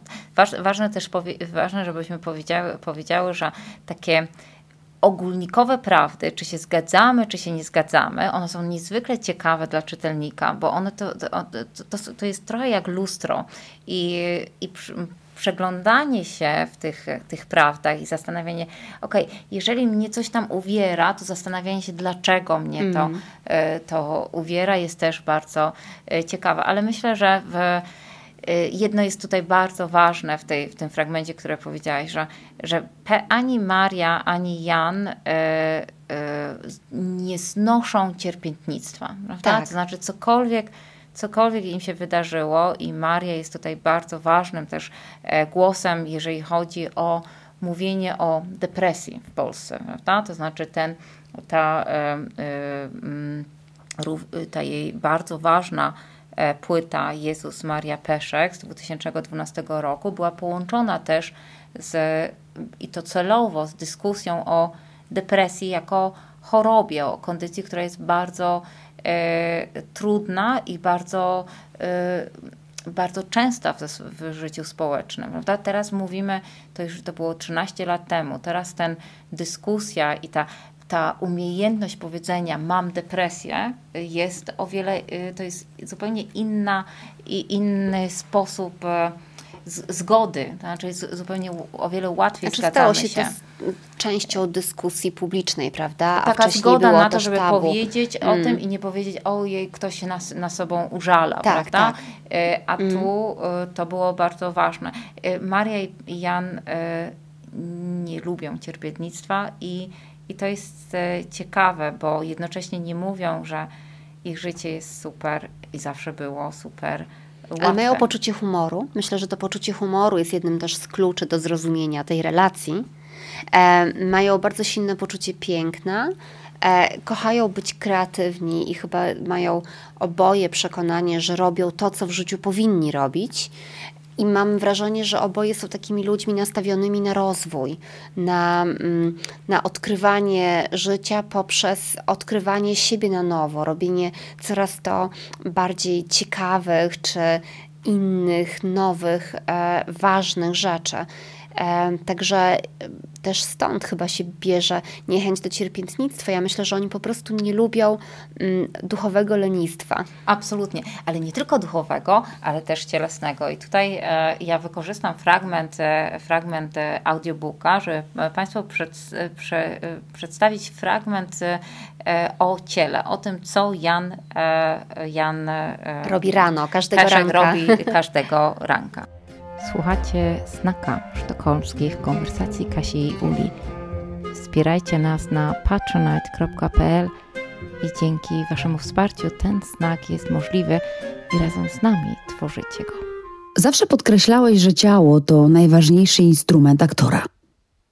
ważne też, ważne, żebyśmy powiedziały, powiedziały, że takie ogólnikowe prawdy, czy się zgadzamy, czy się nie zgadzamy, one są niezwykle ciekawe dla czytelnika, bo one to, to, to, to jest trochę jak lustro i, i przeglądanie się w tych, tych prawdach i zastanawianie, ok, jeżeli mnie coś tam uwiera, to zastanawianie się, dlaczego mnie to, mm. to uwiera, jest też bardzo e, ciekawe. Ale myślę, że w Y, jedno jest tutaj bardzo ważne w, tej, w tym fragmencie, które powiedziałaś, że, że ani Maria, ani Jan y, y, nie znoszą cierpiętnictwa. Prawda? Tak. To znaczy cokolwiek, cokolwiek im się wydarzyło i Maria jest tutaj bardzo ważnym też e, głosem, jeżeli chodzi o mówienie o depresji w Polsce. Prawda? To znaczy ten, ta, e, ta jej bardzo ważna płyta Jezus Maria Peszek z 2012 roku była połączona też z, i to celowo z dyskusją o depresji jako chorobie, o kondycji, która jest bardzo e, trudna i bardzo, e, bardzo częsta w, w, życiu społecznym. Prawda? Teraz mówimy, to już to było 13 lat temu, teraz ten dyskusja i ta ta umiejętność powiedzenia mam depresję jest o wiele, y, to jest zupełnie inna i inny sposób e, zgody, to znaczy jest zupełnie o wiele łatwiej znaczy, stało się. się. To częścią dyskusji publicznej, prawda? A Taka zgoda na to, żeby tabu. powiedzieć mm. o tym i nie powiedzieć, ojej, ktoś się nas, na sobą użala, tak, prawda? Tak. E, a mm. tu e, to było bardzo ważne. Maria i Jan nie lubią cierpiętnictwa i i to jest e, ciekawe, bo jednocześnie nie mówią, że ich życie jest super i zawsze było super. Łatwe. Ale mają poczucie humoru. Myślę, że to poczucie humoru jest jednym też z kluczy do zrozumienia tej relacji. E, mają bardzo silne poczucie piękna. E, kochają być kreatywni i chyba mają oboje przekonanie, że robią to, co w życiu powinni robić. I mam wrażenie, że oboje są takimi ludźmi nastawionymi na rozwój, na, mm, na odkrywanie życia poprzez odkrywanie siebie na nowo, robienie coraz to bardziej ciekawych czy innych, nowych, e, ważnych rzeczy. Także też stąd chyba się bierze niechęć do cierpiętnictwa. Ja myślę, że oni po prostu nie lubią mm, duchowego lenistwa. Absolutnie, ale nie tylko duchowego, ale też cielesnego. I tutaj e, ja wykorzystam fragment, e, fragment e, audiobooka, żeby Państwu przed, prze, przedstawić fragment o ciele, o tym, co Jan, Jan robi rano, każdego ranka. robi każdego ranka. Słuchacie Snaka sztokholmskich konwersacji Kasi i Uli. Wspierajcie nas na patronite.pl i dzięki Waszemu wsparciu ten znak jest możliwy i razem z nami tworzycie go. Zawsze podkreślałeś, że ciało to najważniejszy instrument aktora.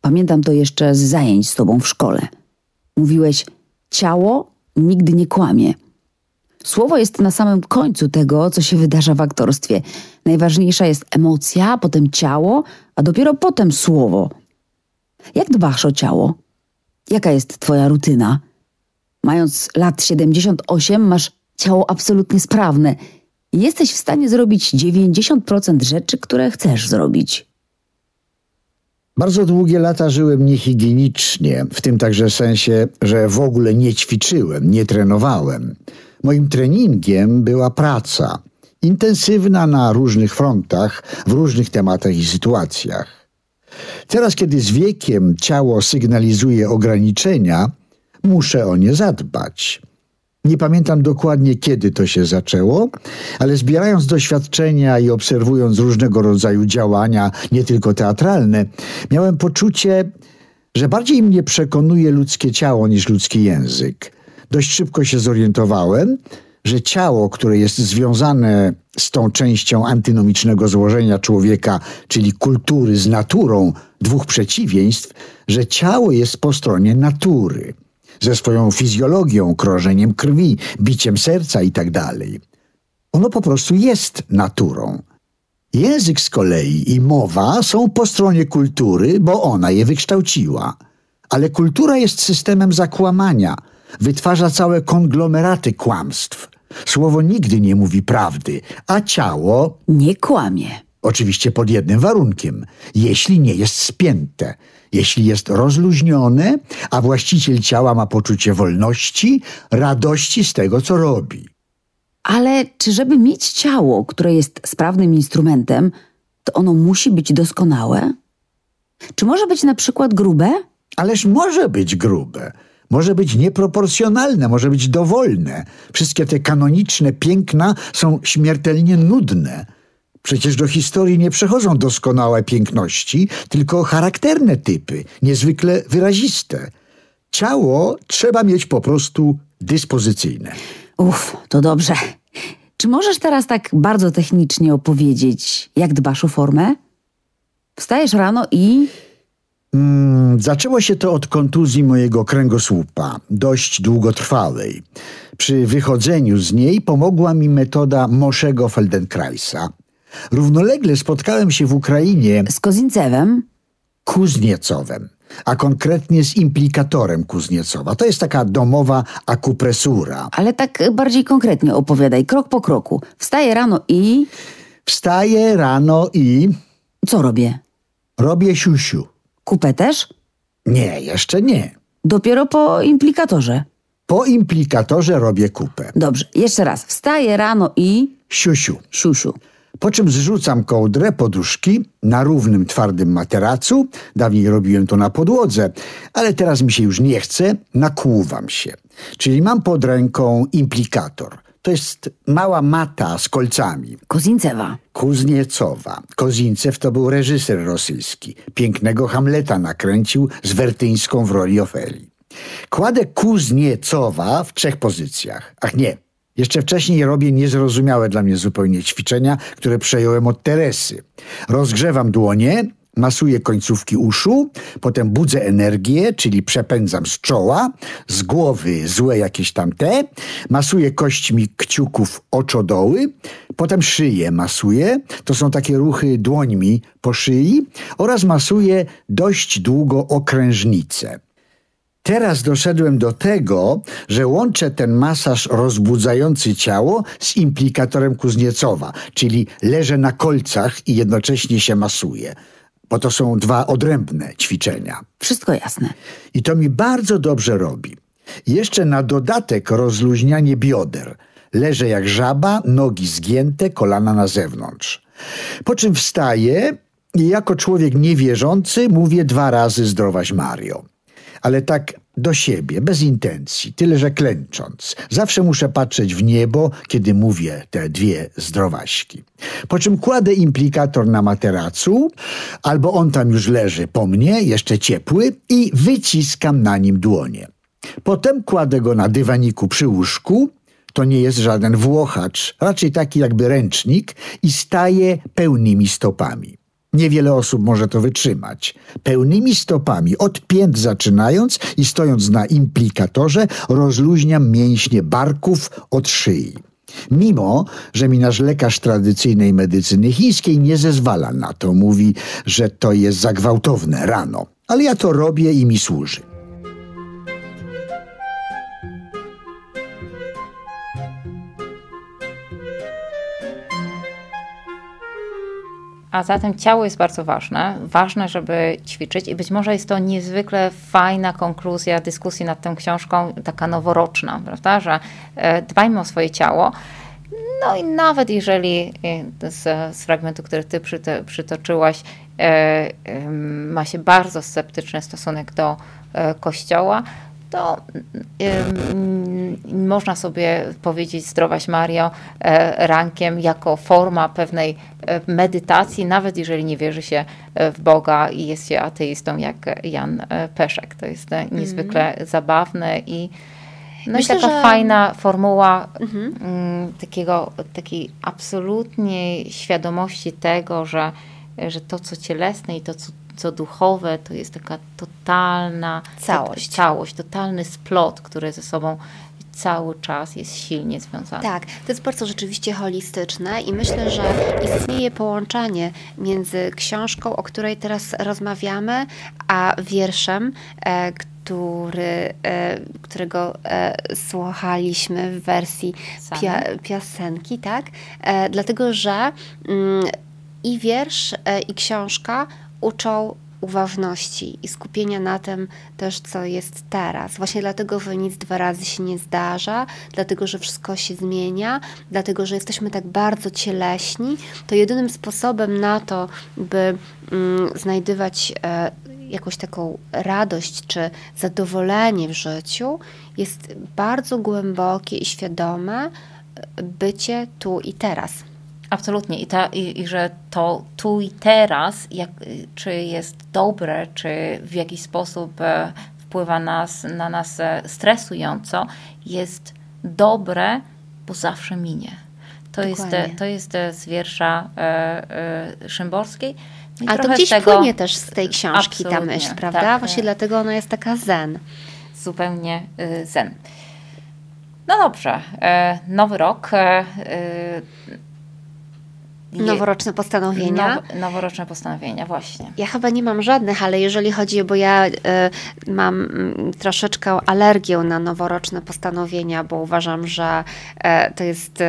Pamiętam to jeszcze z zajęć z Tobą w szkole. Mówiłeś, ciało nigdy nie kłamie – Słowo jest na samym końcu tego, co się wydarza w aktorstwie. Najważniejsza jest emocja, potem ciało, a dopiero potem słowo. Jak dbasz o ciało? Jaka jest twoja rutyna? Mając lat 78, masz ciało absolutnie sprawne. Jesteś w stanie zrobić 90% rzeczy, które chcesz zrobić. Bardzo długie lata żyłem niehigienicznie, w tym także sensie, że w ogóle nie ćwiczyłem, nie trenowałem. Moim treningiem była praca, intensywna na różnych frontach, w różnych tematach i sytuacjach. Teraz, kiedy z wiekiem ciało sygnalizuje ograniczenia, muszę o nie zadbać. Nie pamiętam dokładnie, kiedy to się zaczęło, ale zbierając doświadczenia i obserwując różnego rodzaju działania, nie tylko teatralne, miałem poczucie, że bardziej mnie przekonuje ludzkie ciało niż ludzki język. Dość szybko się zorientowałem, że ciało, które jest związane z tą częścią antynomicznego złożenia człowieka, czyli kultury z naturą, dwóch przeciwieństw, że ciało jest po stronie natury ze swoją fizjologią, krążeniem krwi, biciem serca itd. Tak ono po prostu jest naturą. Język z kolei i mowa są po stronie kultury, bo ona je wykształciła. Ale kultura jest systemem zakłamania, wytwarza całe konglomeraty kłamstw. Słowo nigdy nie mówi prawdy, a ciało nie kłamie. Oczywiście pod jednym warunkiem, jeśli nie jest spięte, jeśli jest rozluźnione, a właściciel ciała ma poczucie wolności, radości z tego, co robi. Ale czy żeby mieć ciało, które jest sprawnym instrumentem, to ono musi być doskonałe? Czy może być na przykład grube? Ależ może być grube. Może być nieproporcjonalne, może być dowolne. Wszystkie te kanoniczne piękna są śmiertelnie nudne. Przecież do historii nie przechodzą doskonałe piękności, tylko charakterne typy, niezwykle wyraziste. Ciało trzeba mieć po prostu dyspozycyjne. Uff, to dobrze. Czy możesz teraz tak bardzo technicznie opowiedzieć, jak dbasz o formę? Wstajesz rano i. Mm, zaczęło się to od kontuzji mojego kręgosłupa, dość długotrwałej. Przy wychodzeniu z niej pomogła mi metoda Moszego Feldenkraisa. Równolegle spotkałem się w Ukrainie z Kozincewem, Kuzniecowem, a konkretnie z implikatorem Kuzniecowa. To jest taka domowa akupresura. Ale tak bardziej konkretnie opowiadaj, krok po kroku. Wstaję rano i... Wstaję rano i... Co robię? Robię siusiu. Kupę też? Nie, jeszcze nie. Dopiero po implikatorze. Po implikatorze robię kupę. Dobrze, jeszcze raz. Wstaję rano i... Siusiu. Siusiu. Po czym zrzucam kołdrę, poduszki na równym, twardym materacu. Dawniej robiłem to na podłodze, ale teraz mi się już nie chce, nakłuwam się. Czyli mam pod ręką implikator. To jest mała mata z kolcami. Kozincewa. Kuzniecowa. Kozincew to był reżyser rosyjski. Pięknego Hamleta nakręcił z Wertyńską w roli Ofeli. Kładę Kuzniecowa w trzech pozycjach. Ach nie, jeszcze wcześniej robię niezrozumiałe dla mnie zupełnie ćwiczenia, które przejąłem od Teresy. Rozgrzewam dłonie, masuję końcówki uszu, potem budzę energię, czyli przepędzam z czoła, z głowy złe jakieś tamte, masuję kośćmi kciuków oczodoły, potem szyję masuję, to są takie ruchy dłońmi po szyi oraz masuję dość długo okrężnicę. Teraz doszedłem do tego, że łączę ten masaż rozbudzający ciało z implikatorem Kuzniecowa, czyli leżę na kolcach i jednocześnie się masuję. Bo to są dwa odrębne ćwiczenia. Wszystko jasne. I to mi bardzo dobrze robi. Jeszcze na dodatek rozluźnianie bioder. Leżę jak żaba, nogi zgięte, kolana na zewnątrz. Po czym wstaję i jako człowiek niewierzący mówię dwa razy zdrowaś Mario ale tak do siebie, bez intencji, tyle że klęcząc. Zawsze muszę patrzeć w niebo, kiedy mówię te dwie zdrowaśki. Po czym kładę implikator na materacu, albo on tam już leży po mnie, jeszcze ciepły, i wyciskam na nim dłonie. Potem kładę go na dywaniku przy łóżku, to nie jest żaden włochacz, raczej taki jakby ręcznik i staję pełnymi stopami. Niewiele osób może to wytrzymać. Pełnymi stopami, od pięt zaczynając i stojąc na implikatorze, rozluźniam mięśnie barków od szyi. Mimo, że mi nasz lekarz tradycyjnej medycyny chińskiej nie zezwala na to, mówi, że to jest za gwałtowne rano. Ale ja to robię i mi służy. A zatem ciało jest bardzo ważne. Ważne, żeby ćwiczyć i być może jest to niezwykle fajna konkluzja dyskusji nad tą książką, taka noworoczna, prawda, że e, dbajmy o swoje ciało. No i nawet jeżeli e, z, z fragmentu, który ty przytoczyłaś, e, ma się bardzo sceptyczny stosunek do kościoła, to można sobie powiedzieć zdrowaś Mario e, rankiem jako forma pewnej e, medytacji, nawet jeżeli nie wierzy się e, w Boga i jest się ateistą jak Jan Peszek. To jest niezwykle mm. zabawne i no Myślę, i taka że... fajna formuła mhm. Mm, takiego, takiej absolutnie świadomości tego, że, że to, co cielesne i to, co co duchowe, to jest taka totalna całość, całość totalny splot, który ze sobą cały czas jest silnie związany. Tak, to jest bardzo rzeczywiście holistyczne i myślę, że istnieje połączenie między książką, o której teraz rozmawiamy, a wierszem, e, który, e, którego e, słuchaliśmy w wersji pia, piosenki, tak? Dlatego, że mm, i wiersz, i książka uczą uważności i skupienia na tym też, co jest teraz. Właśnie dlatego, że nic dwa razy się nie zdarza, dlatego, że wszystko się zmienia, dlatego, że jesteśmy tak bardzo cieleśni, to jedynym sposobem na to, by mm, znajdywać e, jakąś taką radość czy zadowolenie w życiu, jest bardzo głębokie i świadome e, bycie tu i teraz. Absolutnie. I, ta, i, I że to tu i teraz, jak, czy jest dobre, czy w jakiś sposób e, wpływa nas, na nas e, stresująco, jest dobre, bo zawsze minie. To jest, to jest z wiersza e, e, Szymborskiej. No Ale to gdzieś tego, płynie też z tej książki ta myśl, prawda? Tak. Właśnie dlatego ona jest taka zen. Zupełnie zen. No dobrze, nowy rok. Noworoczne postanowienia. Now, noworoczne postanowienia, właśnie. Ja chyba nie mam żadnych, ale jeżeli chodzi, bo ja y, mam y, troszeczkę alergię na noworoczne postanowienia, bo uważam, że y, to jest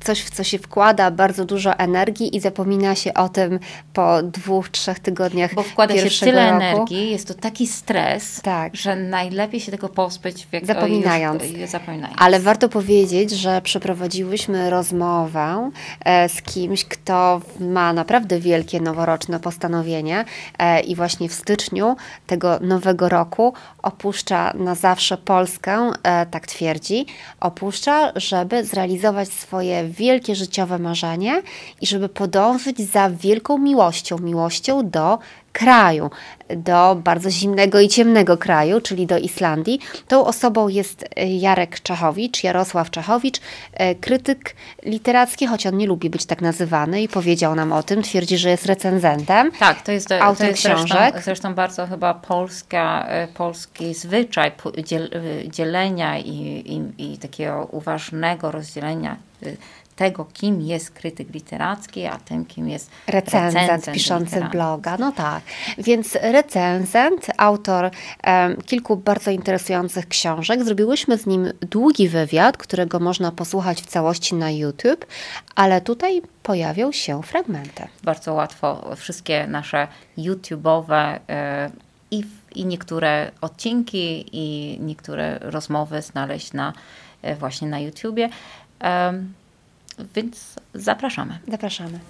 coś, w co się wkłada bardzo dużo energii i zapomina się o tym po dwóch, trzech tygodniach. Bo wkłada się tyle roku. energii, jest to taki stres, tak. że najlepiej się tego pozbyć w jak, zapominając. Już, zapominając. Ale warto powiedzieć, że przeprowadziłyśmy rozmowę e, kimś, kto ma naprawdę wielkie noworoczne postanowienie e, i właśnie w styczniu tego nowego roku opuszcza na zawsze Polskę, e, tak twierdzi, opuszcza, żeby zrealizować swoje wielkie życiowe marzenie i żeby podążyć za wielką miłością, miłością do kraju, do bardzo zimnego i ciemnego kraju, czyli do Islandii. Tą osobą jest e, Jarek Czachowicz, Jarosław Czachowicz, e, krytyk literacki, choć on nie lubi być tak nazywany i powiedział nam o tym, twierdzi, że jest recenzentem. Tak, to jest, to jest książek. Zresztą, zresztą bardzo chyba polska, e, polski zwyczaj dzielenia i, i, i takiego uważnego rozdzielenia tego, kim jest krytyk literacki, a tym, kim jest recenzent, recenzent piszący literacki. bloga. No tak. Więc recenzent, autor um, kilku bardzo interesujących książek. Zrobiłyśmy z nim długi wywiad, którego można posłuchać w całości na YouTube, ale tutaj pojawią się fragmenty. Bardzo łatwo wszystkie nasze YouTube'owe y, i, i niektóre odcinki, i niektóre rozmowy znaleźć na, y, właśnie na YouTubie. Um, więc zapraszamy. Zapraszamy.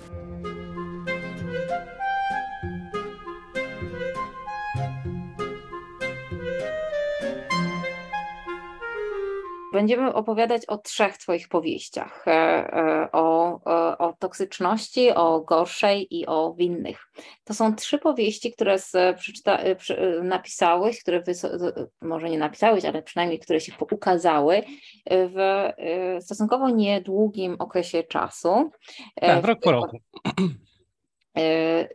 Będziemy opowiadać o trzech Twoich powieściach: e, e, o, o, o, toksyczności, o gorszej i o winnych. To są trzy powieści, które z, przeczyta, e, napisałeś, które może nie napisałeś, ale przynajmniej które się ukazały w stosunkowo niedługim okresie czasu. Tak, rok po roku.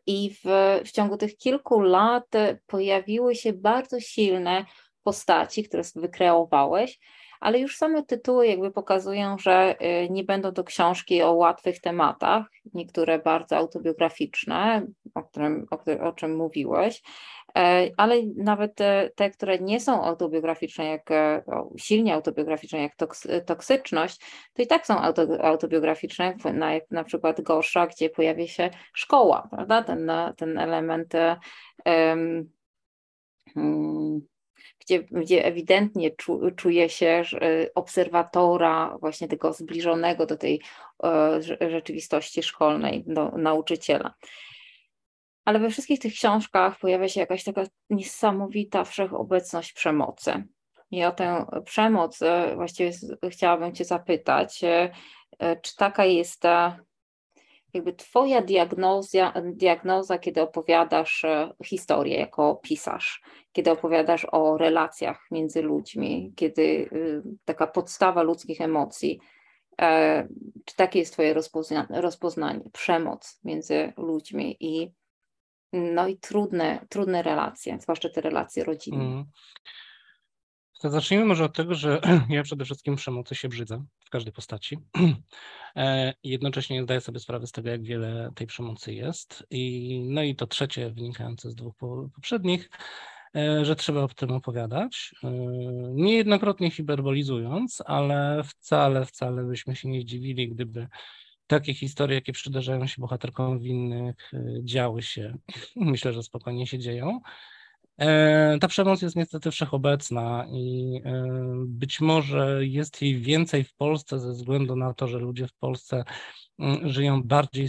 I w, w ciągu tych kilku lat pojawiły się bardzo silne postaci, które wykreowałeś ale już same tytuły jakby pokazują, że nie będą to książki o łatwych tematach, niektóre bardzo autobiograficzne, o, którym, o, o czym mówiłeś, ale nawet te, które nie są autobiograficzne, jak silnie autobiograficzne, jak toksyczność, to i tak są autobiograficzne, na, na przykład Gorsza, gdzie pojawia się szkoła, prawda? Ten, ten element um, gdzie, gdzie ewidentnie czu, czuje się obserwatora właśnie tego zbliżonego do tej e, rzeczywistości szkolnej, do nauczyciela. Ale we wszystkich tych książkach pojawia się jakaś taka niesamowita wszechobecność przemocy. I o tę przemoc e, właściwie chciałabym Cię zapytać, e, czy taka jest ta jakby Twoja diagnoza, diagnoza, kiedy opowiadasz e, historię jako pisarz, kiedy opowiadasz o relacjach między ludźmi, kiedy y, taka podstawa ludzkich emocji, e, czy takie jest Twoje rozpoznanie, rozpoznanie przemoc między ludźmi i no i trudne, trudne relacje, zwłaszcza te relacje rodzinne. Mm. To zacznijmy może od tego, że ja przede wszystkim przemocy się brzydzę w każdej postaci. E, jednocześnie zdaję sobie sprawę z tego, jak wiele tej przemocy jest. I, no i to trzecie, wynikające z dwóch poprzednich, e, że trzeba o tym opowiadać. E, niejednokrotnie hiperbolizując, ale wcale, wcale byśmy się nie zdziwili, gdyby takie historie, jakie przydarzają się bohaterkom winnych, działy się. Myślę, że spokojnie się dzieją. E, ta przemoc jest niestety wszechobecna i e, być może jest jej więcej w Polsce ze względu na to, że ludzie w Polsce żyją bardziej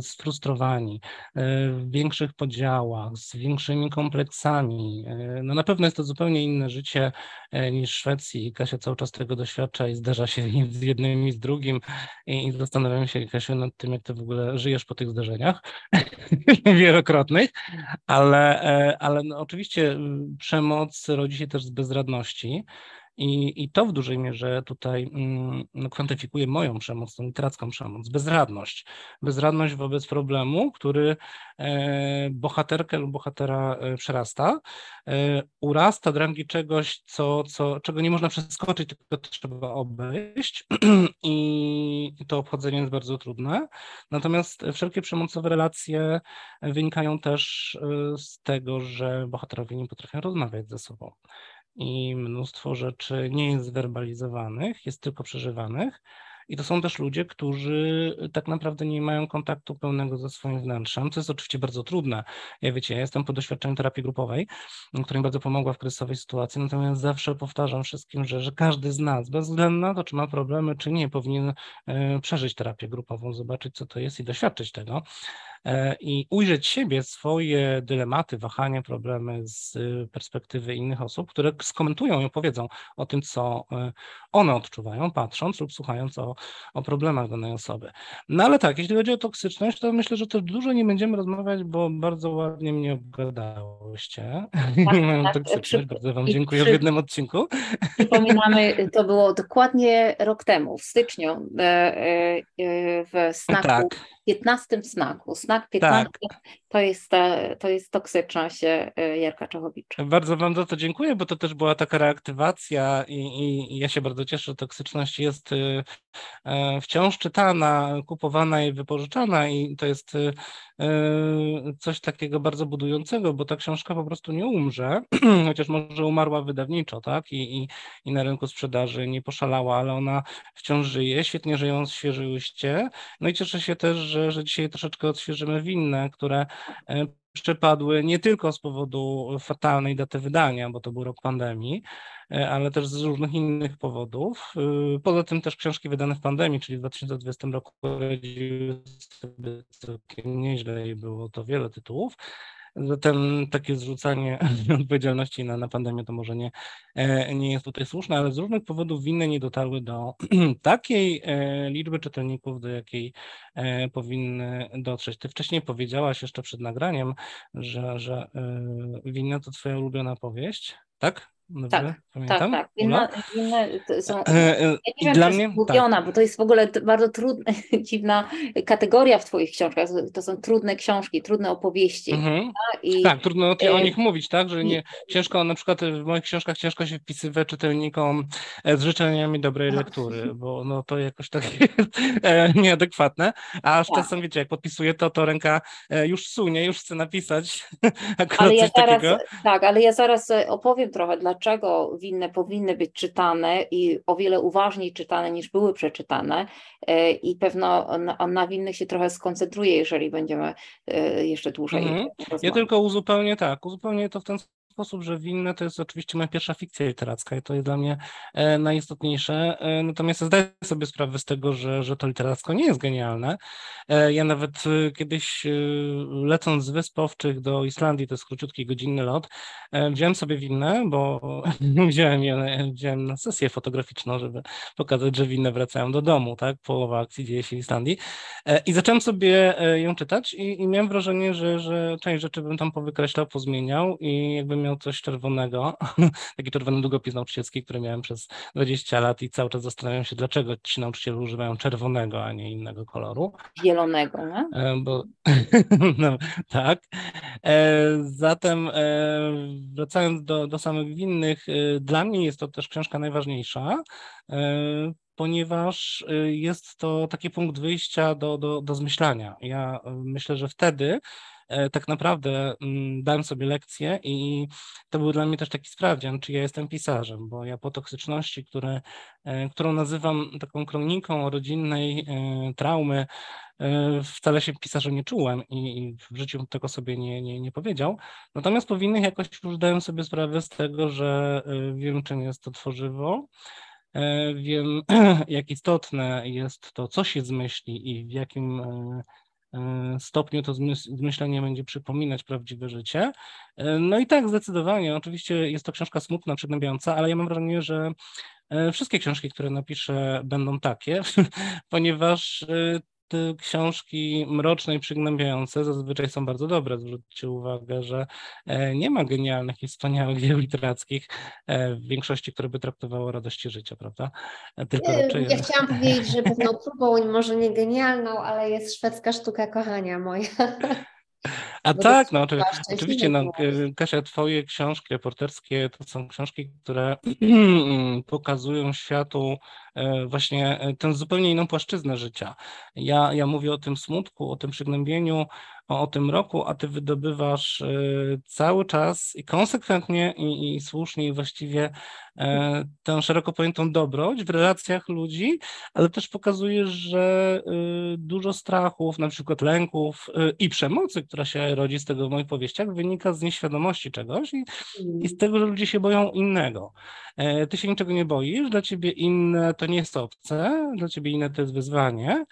sfrustrowani, e, w większych podziałach, z większymi kompleksami. No na pewno jest to zupełnie inne życie niż w Szwecji. Kasia cały czas tego doświadcza i zderza się z jednym i z drugim i zastanawiam się, Kasia, nad tym, jak ty w ogóle żyjesz po tych zderzeniach wielokrotnych, ale, ale no, oczywiście y, przemoc rodzi się też z bezradności. I, I to w dużej mierze tutaj mm, no, kwantyfikuje moją przemoc, tą literacką przemoc, bezradność. Bezradność wobec problemu, który e, bohaterkę lub bohatera e, przerasta, e, urasta do rangi czegoś, co, co, czego nie można przeskoczyć, tylko trzeba obejść i to obchodzenie jest bardzo trudne. Natomiast wszelkie przemocowe relacje wynikają też z tego, że bohaterowie nie potrafią rozmawiać ze sobą i mnóstwo rzeczy nie jest zwerbalizowanych, jest tylko przeżywanych. I to są też ludzie, którzy tak naprawdę nie mają kontaktu pełnego ze swoim wnętrzem, co jest oczywiście bardzo trudne. Ja wiecie, ja jestem po doświadczeniu terapii grupowej, która mi bardzo pomogła w kryzysowej sytuacji, natomiast zawsze powtarzam wszystkim, że, że każdy z nas, bez względu na to, czy ma problemy, czy nie, powinien e, przeżyć terapię grupową, zobaczyć, co to jest i doświadczyć tego. E, i ujrzeć siebie, swoje dylematy, wahania, problemy z y, perspektywy innych osób, które skomentują i opowiedzą o tym, co e, one odczuwają, patrząc lub słuchając o, o problemach danej osoby. No ale tak, jeśli chodzi o toksyczność, to myślę, że to dużo nie będziemy rozmawiać, bo bardzo ładnie mnie obgadałyście. Tak, tak, toksyczność, bardzo Wam dziękuję przy, w jednym odcinku. Przypominamy, to było dokładnie rok temu, w styczniu, e, w Snaku. Tak 15 znaku. Znak 15 tak. To, jest, to jest toksyczność e, Jarka Czechowicza. Bardzo Wam za to dziękuję, bo to też była taka reaktywacja i, i ja się bardzo cieszę, że toksyczność jest e, e, wciąż czytana, kupowana i wypożyczana i to jest coś takiego bardzo budującego, bo ta książka po prostu nie umrze, chociaż może umarła wydawniczo, tak, I, i, i na rynku sprzedaży nie poszalała, ale ona wciąż żyje, świetnie, że ją odświeżyłyście, no i cieszę się też, że, że dzisiaj troszeczkę odświeżymy winne, które przepadły nie tylko z powodu fatalnej daty wydania, bo to był rok pandemii, e, ale też z różnych innych powodów. E, poza tym też książki wydane w pandemii, czyli w 2020 roku sobie nieźle i było to wiele tytułów. Zatem takie zrzucanie odpowiedzialności na, na pandemię to może nie, e, nie jest tutaj słuszne, ale z różnych powodów winne nie dotarły do takiej e, liczby czytelników, do jakiej e, powinny dotrzeć. Ty wcześniej powiedziałaś jeszcze przed nagraniem, że, że winna to twoja ulubiona powieść, tak? Dobrze? Tak, Pamiętam? tak, tak. Ula? Inne, inne są, E, e, ja nie wiem, dla mnie jest mówiona, tak. bo to jest w ogóle bardzo trudna, dziwna kategoria w Twoich książkach. To są trudne książki, trudne opowieści. Mhm. I Tak, trudno o, e, nich mówić, tak, że nie, ciężko, na przykład w moich książkach ciężko się wpisywać czytelnikom z życzeniami dobrej No. lektury, bo no to jakoś tak nieadekwatne, a aż Tak. czasem, wiecie, jak podpisuję to, to ręka już sunie, już chce napisać akurat Ale ja zaraz, takiego. tak, ale ja zaraz opowiem trochę, dlaczego winne powinny być czytane i o wiele uważniej czytane niż były przeczytane. E, I pewno na, na winnych się trochę skoncentruję, jeżeli będziemy e, jeszcze dłużej Mhm. Ja tylko uzupełnię tak, uzupełnię to w ten sposób, że winne to jest oczywiście moja pierwsza fikcja literacka i to jest dla mnie e, najistotniejsze. E, natomiast zdaję sobie sprawę z tego, że, że to literacko nie jest genialne. E, ja nawet kiedyś lecąc z Wysp Owczych do Islandii, to jest króciutki, godzinny lot, wziąłem sobie winne, bo wziąłem je wziąłem na sesję fotograficzną, żeby pokazać, że winne wracają do domu, tak? Połowa akcji dzieje się w Islandii. I zacząłem sobie ją czytać i, i miałem wrażenie, że, że część rzeczy bym tam powykreślał, pozmieniał i jakbym miał coś czerwonego, taki czerwony długopis nauczycielski, który miałem przez 20 lat i cały czas zastanawiam się, dlaczego ci nauczyciele używają czerwonego, a nie innego koloru. Zielonego, nie? E, Bo no, tak. E, Zatem e, wracając do, do samych winnych, dla mnie jest to też książka najważniejsza, ponieważ jest to taki punkt wyjścia do, do, do zmyślania. Ja myślę, że wtedy tak naprawdę mm, dałem sobie lekcję i to był dla mnie też taki sprawdzian, czy ja jestem pisarzem, bo ja po toksyczności, które, e, którą nazywam taką kroniką rodzinnej e, traumy, e, wcale się pisarzem nie czułem i, i w życiu tego sobie nie, nie, nie powiedział. Natomiast po winnych jakoś już dałem sobie sprawę z tego, że e, wiem, czym jest to tworzywo, e, wiem, jak istotne jest to, co się zmyśli i w jakim e, e, stopniu to zmyślenie będzie przypominać prawdziwe życie. E, No i tak, zdecydowanie. Oczywiście jest to książka smutna, przygnębiająca, ale ja mam wrażenie, że e, wszystkie książki, które napiszę, będą takie, ponieważ e, książki mroczne i przygnębiające zazwyczaj są bardzo dobre. Zwróćcie uwagę, że e, nie ma genialnych i wspaniałych dzieł literackich e, w większości, które by traktowały o radości życia, prawda? E, Tylko raczej... Ja chciałam powiedzieć, że pewną próbą, może nie genialną, ale jest szwedzka sztuka kochania moja. A Bo tak, no oczy, szczęśliwy oczywiście, no, Kasia, twoje książki reporterskie to są książki, które pokazują światu właśnie e, tę zupełnie inną płaszczyznę życia. Ja, ja mówię o tym smutku, o tym przygnębieniu, o, o tym roku, a ty wydobywasz e, cały czas i konsekwentnie i, i słusznie i właściwie e, tę szeroko pojętą dobroć w relacjach ludzi, ale też pokazujesz, że dużo strachów, na przykład lęków i przemocy, która się rodzi z tego w moich powieściach, wynika z nieświadomości czegoś i, i z tego, że ludzie się boją innego. E, Ty się niczego nie boisz, dla ciebie inne to nie jest obce, dla ciebie inne to jest wyzwanie,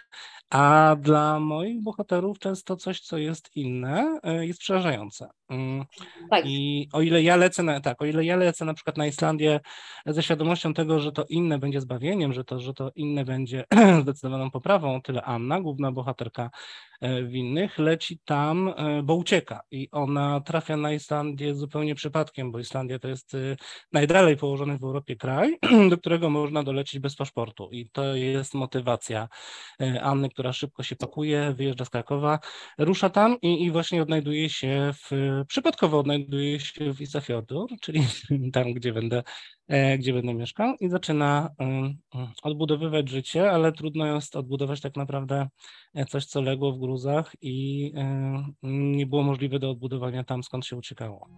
a dla moich bohaterów często coś, co jest inne, e, jest przerażające. Mm, Tak, I o ile ja lecę na, tak, o ile ja lecę na przykład na Islandię ze świadomością tego, że to inne będzie zbawieniem, że to, że to inne będzie zdecydowaną poprawą, o tyle Anna, główna bohaterka e, winnych, leci tam, e, bo ucieka. I ona trafia na Islandię zupełnie przypadkiem, bo Islandia to jest najdalej położony w Europie kraj, do którego można dolecieć bez paszportu. I to jest motywacja Anny, która szybko się pakuje, wyjeżdża z Krakowa, rusza tam i, i właśnie odnajduje się w, przypadkowo odnajduje się w Isafjordur, czyli tam, gdzie będę, e, gdzie będę mieszkał i zaczyna odbudowywać życie, ale trudno jest odbudować tak naprawdę e, coś, co legło w gruzach i nie było możliwe do odbudowania tam, skąd się uciekało.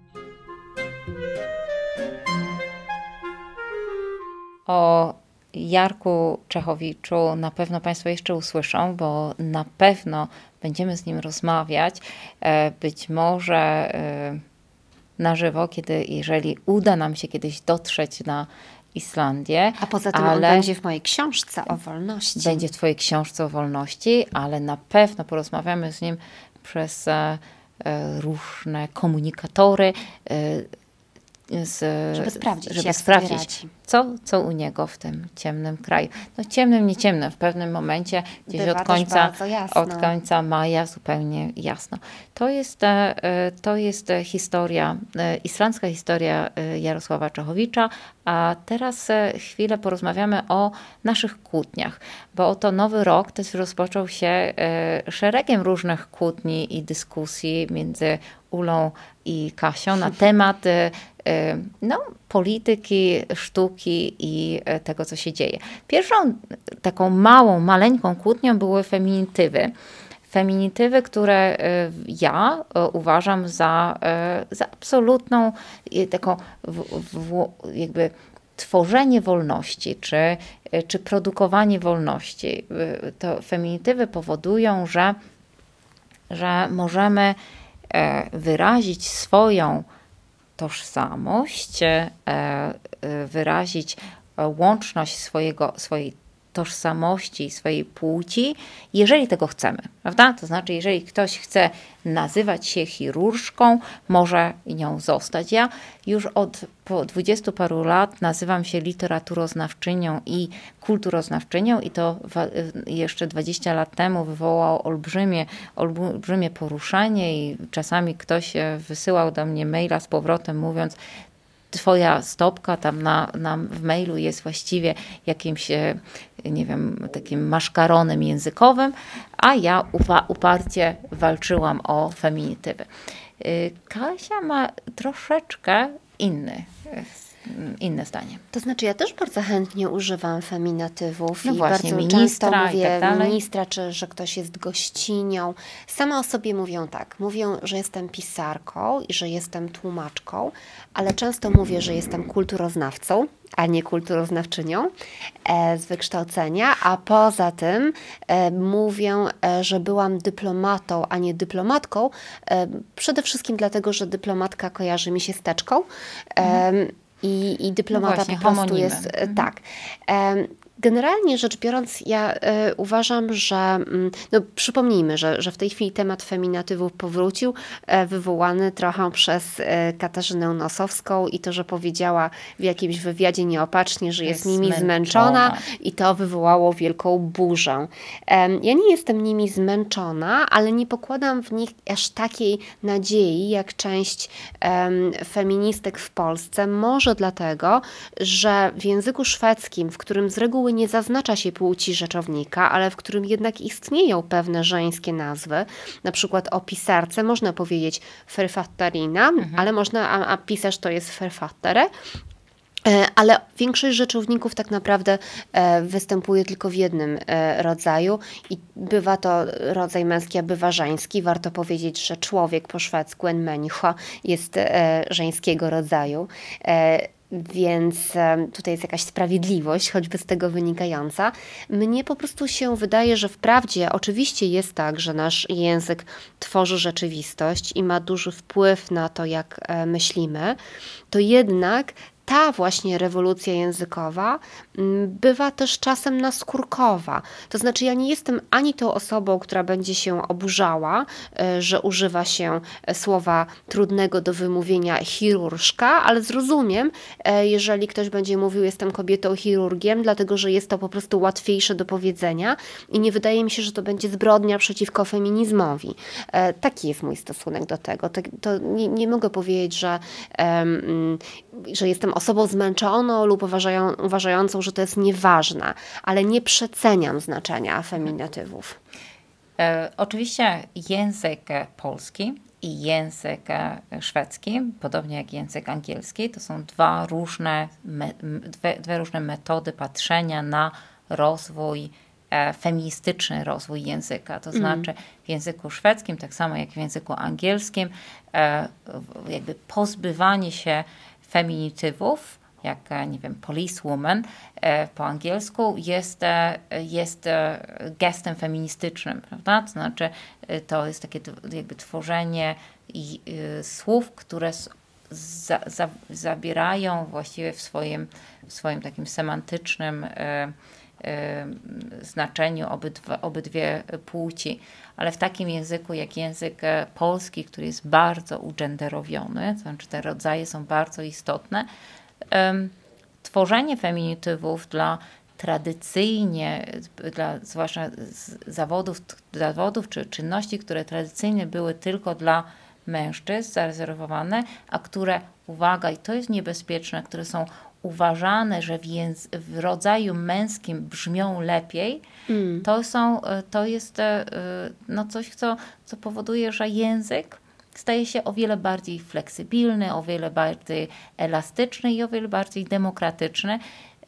O Jarku Czechowiczu na pewno Państwo jeszcze usłyszą, bo na pewno będziemy z nim rozmawiać. e, Być może e, na żywo, kiedy, jeżeli uda nam się kiedyś dotrzeć na Islandię. A poza tym on ale będzie w mojej książce o wolności. będzie w Twojej książce o wolności, ale na pewno porozmawiamy z nim przez e, różne komunikatory. Z, Żeby sprawdzić, żeby sprawdzić co, co u niego w tym ciemnym kraju. No ciemnym, nie ciemnym, w pewnym momencie gdzieś Bywa od końca, od końca maja zupełnie jasno. To jest, e, e, to jest historia, e, islandzka historia Jarosława Czechowicza, a teraz chwilę porozmawiamy o naszych kłótniach, bo oto nowy rok też rozpoczął się szeregiem różnych kłótni i dyskusji między Ulą i Kasią na temat no, polityki, sztuki i e, tego, co się dzieje. Pierwszą taką małą, maleńką kłótnią były feminitywy. Feminitywy, które e, ja e, uważam za, za absolutną taką w, w, jakby tworzenie wolności, czy, czy produkowanie wolności. E, To feminitywy powodują, że, że możemy wyrazić swoją tożsamość, e, e, wyrazić e, łączność swojego, swojej tożsamości, swojej płci, jeżeli tego chcemy, prawda? To znaczy, jeżeli ktoś chce nazywać się chirurżką, może nią zostać. Ja już od po dwudziestu paru lat nazywam się literaturoznawczynią i kulturoznawczynią i to wa- jeszcze 20 lat temu wywołało olbrzymie, olbrzymie poruszenie i czasami ktoś e, wysyłał do mnie maila z powrotem mówiąc, twoja stopka tam na, na, w mailu jest właściwie jakimś, e, nie wiem, takim maszkaronem językowym, a ja upa, uparcie walczyłam o feminitywy. Y, Kasia ma troszeczkę inny, e, inne zdanie. To znaczy, ja też bardzo chętnie używam feminatywów No i właśnie, bardzo ministra często i mówię tak ministra, czy że ktoś jest gościnią. Same o sobie mówią tak. Mówią, że jestem pisarką i że jestem tłumaczką, ale często mówię, że jestem kulturoznawcą, a nie kulturoznawczynią e, z wykształcenia, a poza tym e, mówię, e, że byłam dyplomatą, a nie dyplomatką, przede wszystkim dlatego, że dyplomatka kojarzy mi się z teczką. E, i, I dyplomata Mhm. właśnie, po prostu homonimem. jest e, tak. Generalnie rzecz biorąc, ja e, uważam, że mm, no, przypomnijmy, że, że w tej chwili temat feminatywów powrócił, e, wywołany trochę przez e, Katarzynę Nosowską i to, że powiedziała w jakimś wywiadzie nieopatrznie, że jest, Jest nimi zmęczona. zmęczona i to wywołało wielką burzę. Ja nie jestem nimi zmęczona, ale nie pokładam w nich aż takiej nadziei, jak część em, feministek w Polsce. Może dlatego, że w języku szwedzkim, w którym z reguły nie zaznacza się płci rzeczownika, ale w którym jednak istnieją pewne żeńskie nazwy, na przykład o pisarce można powiedzieć författarina, ale można, a, a pisarz to jest författare, E, Ale większość rzeczowników tak naprawdę e, występuje tylko w jednym e, rodzaju i bywa to rodzaj męski, a bywa żeński. Warto powiedzieć, że człowiek po szwedzku, en jest żeńskiego rodzaju. Więc e, tutaj jest jakaś sprawiedliwość, choćby z tego wynikająca. Mnie po prostu się wydaje, że wprawdzie oczywiście jest tak, że nasz język tworzy rzeczywistość i ma duży wpływ na to, jak e, myślimy, to jednak ta właśnie rewolucja językowa mm, bywa też czasem naskórkowa. To znaczy, ja nie jestem ani tą osobą, która będzie się oburzała, e, że używa się e, słowa trudnego do wymówienia chirurżka, ale zrozumiem, e, jeżeli ktoś będzie mówił, jestem kobietą chirurgiem, dlatego że jest to po prostu łatwiejsze do powiedzenia i nie wydaje mi się, że to będzie zbrodnia przeciwko feminizmowi. Taki jest mój stosunek do tego. To, to nie, nie mogę powiedzieć, że, mm, że jestem osobą zmęczoną lub uważają, uważającą, że to jest nieważne, ale nie przeceniam znaczenia feminatywów. E, Oczywiście język polski i język szwedzki, podobnie jak język angielski, to są dwa różne, me, dwie, dwie różne metody patrzenia na rozwój, e, feministyczny rozwój języka. To znaczy w języku szwedzkim, tak samo jak w języku angielskim, e, jakby pozbywanie się feminitywów, jak, e, nie wiem, policewoman e, po angielsku, jest, e, jest gestem feministycznym, prawda? To znaczy, to jest takie jakby tworzenie słów, które za, za, zabierają właściwie w swoim, w swoim takim semantycznym, znaczeniu obydwa, obydwie płci, ale w takim języku jak język polski, który jest bardzo ugenderowiony, to znaczy te rodzaje są bardzo istotne, tworzenie feminitywów dla tradycyjnie, dla, zwłaszcza zawodów, zawodów czy czynności, które tradycyjnie były tylko dla mężczyzn zarezerwowane, a które, uwaga, i to jest niebezpieczne, które są uważane, że w, w rodzaju męskim brzmią lepiej, mm. to, są, to jest e, no coś, co, co powoduje, że język staje się o wiele bardziej fleksybilny, o wiele bardziej elastyczny i o wiele bardziej demokratyczny.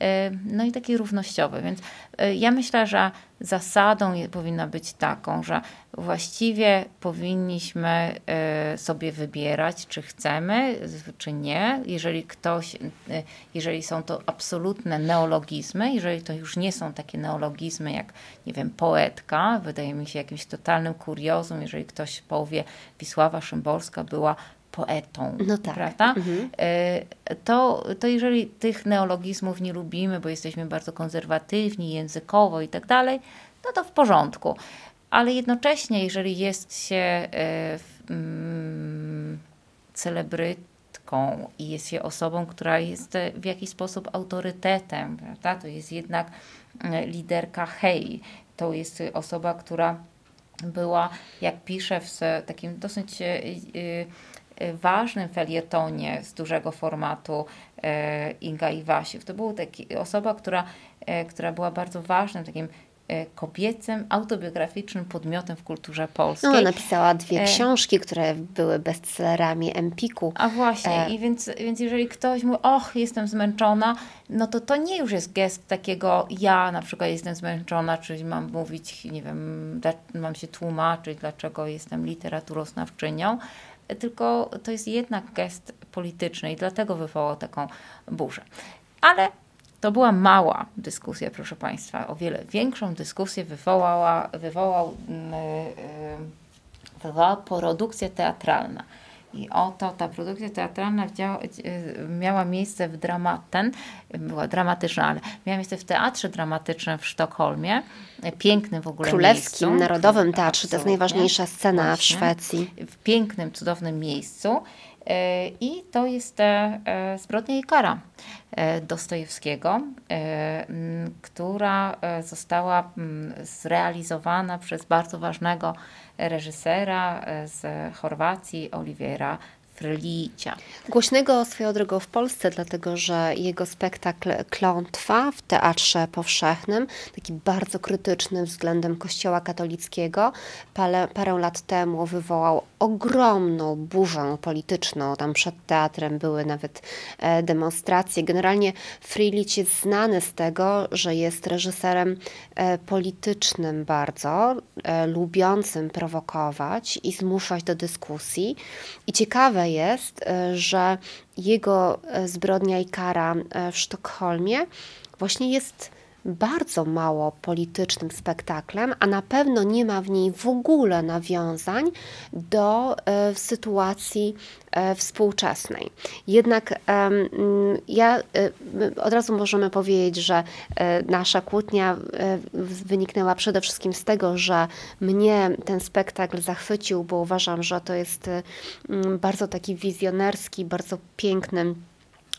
E, no i taki równościowy. Więc e, ja myślę, że zasadą powinna być taką, że właściwie powinniśmy e, sobie wybierać, czy chcemy, czy nie. Jeżeli ktoś, jeżeli są to absolutne neologizmy, jeżeli to już nie są takie neologizmy jak, nie wiem, poetka, wydaje mi się jakimś totalnym kuriozum, jeżeli ktoś powie, Wisława Szymborska była poetą, no tak. prawda? Mhm. E, to, to jeżeli tych neologizmów nie lubimy, bo jesteśmy bardzo konserwatywni językowo i tak dalej, no to w porządku. Ale jednocześnie, jeżeli jest się e, mm, celebrytką i jest się osobą, która jest w jakiś sposób autorytetem, prawda? to jest jednak e, liderka hej, to jest osoba, która była, jak pisze w takim dosyć ważnym felietonie z dużego formatu e, Inga Iwasiów. To była taki, osoba, która, e, która była bardzo ważnym takim e, kobiecym, autobiograficznym podmiotem w kulturze polskiej. No, napisała dwie książki, które były bestsellerami Empiku. A właśnie, e... i więc, więc jeżeli ktoś mówi, och, jestem zmęczona, no to to nie już jest gest takiego, ja na przykład jestem zmęczona, czyli mam mówić, nie wiem, mam się tłumaczyć, dlaczego jestem literaturoznawczynią, tylko to jest jednak gest polityczny i dlatego wywołał taką burzę. Ale to była mała dyskusja, proszę Państwa. O wiele większą dyskusję wywołała, wywołał, yy, wywołała produkcja teatralna. I oto ta produkcja teatralna miała miejsce w Dramaten, była dramatyczna, ale miała miejsce w Teatrze Dramatycznym w Sztokholmie, pięknym w ogóle Królewskim miejscu. Narodowym Teatrze, to jest najważniejsza scena Właśnie. w Szwecji. W pięknym, cudownym miejscu. E, I to jest e, e, Zbrodnia i kara Dostojewskiego, która została zrealizowana przez bardzo ważnego reżysera z Chorwacji, Oliwiera Frlicia. Głośnego swoją drogą w Polsce, dlatego że jego spektakl Klątwa w Teatrze Powszechnym, taki bardzo krytyczny względem Kościoła katolickiego, parę, parę lat temu wywołał ogromną burzę polityczną. Tam przed teatrem były nawet e, demonstracje. Generalnie Frlic jest znany z tego, że jest reżyserem e, politycznym bardzo, e, lubiącym prowokować i zmuszać do dyskusji. I ciekawe jest, e, że jego e, zbrodnia i kara e, w Sztokholmie właśnie jest bardzo mało politycznym spektaklem, a na pewno nie ma w niej w ogóle nawiązań do e, sytuacji e, współczesnej. Jednak e, ja od razu możemy powiedzieć, że e, nasza kłótnia e, wyniknęła przede wszystkim z tego, że mnie ten spektakl zachwycił, bo uważam, że to jest e, bardzo taki wizjonerski, bardzo piękny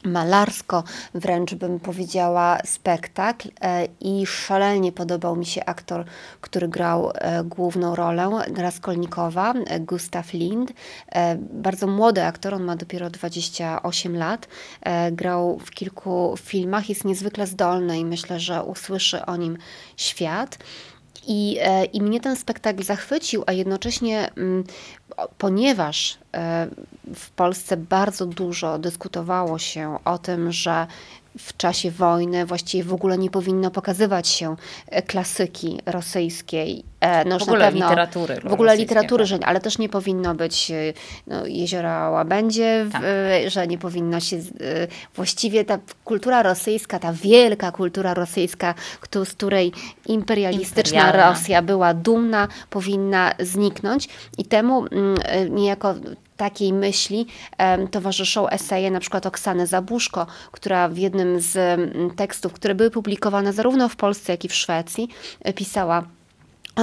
malarsko, wręcz bym powiedziała, spektakl e, i szalenie podobał mi się aktor, który grał e, główną rolę Raskolnikowa, e, Gustav Lind. Bardzo młody aktor, on ma dopiero 28 lat, grał w kilku filmach, jest niezwykle zdolny i myślę, że usłyszy o nim świat. I, e, I mnie ten spektakl zachwycił, a jednocześnie, mm, ponieważ e, w Polsce bardzo dużo dyskutowało się o tym, że w czasie wojny właściwie w ogóle nie powinno pokazywać się e, klasyki rosyjskiej no w ogóle pewno, literatury. W ogóle literatury, że, ale też nie powinno być e, no, jeziora Łabędzie, tak. że nie powinno się właściwie ta kultura rosyjska, ta wielka kultura rosyjska, z której imperialistyczna Imperialna. Rosja była dumna, powinna zniknąć i temu mm, niejako takiej myśli towarzyszą eseje na przykład Oksany Zabuszko, która w jednym z tekstów, które były publikowane zarówno w Polsce, jak i w Szwecji, e, pisała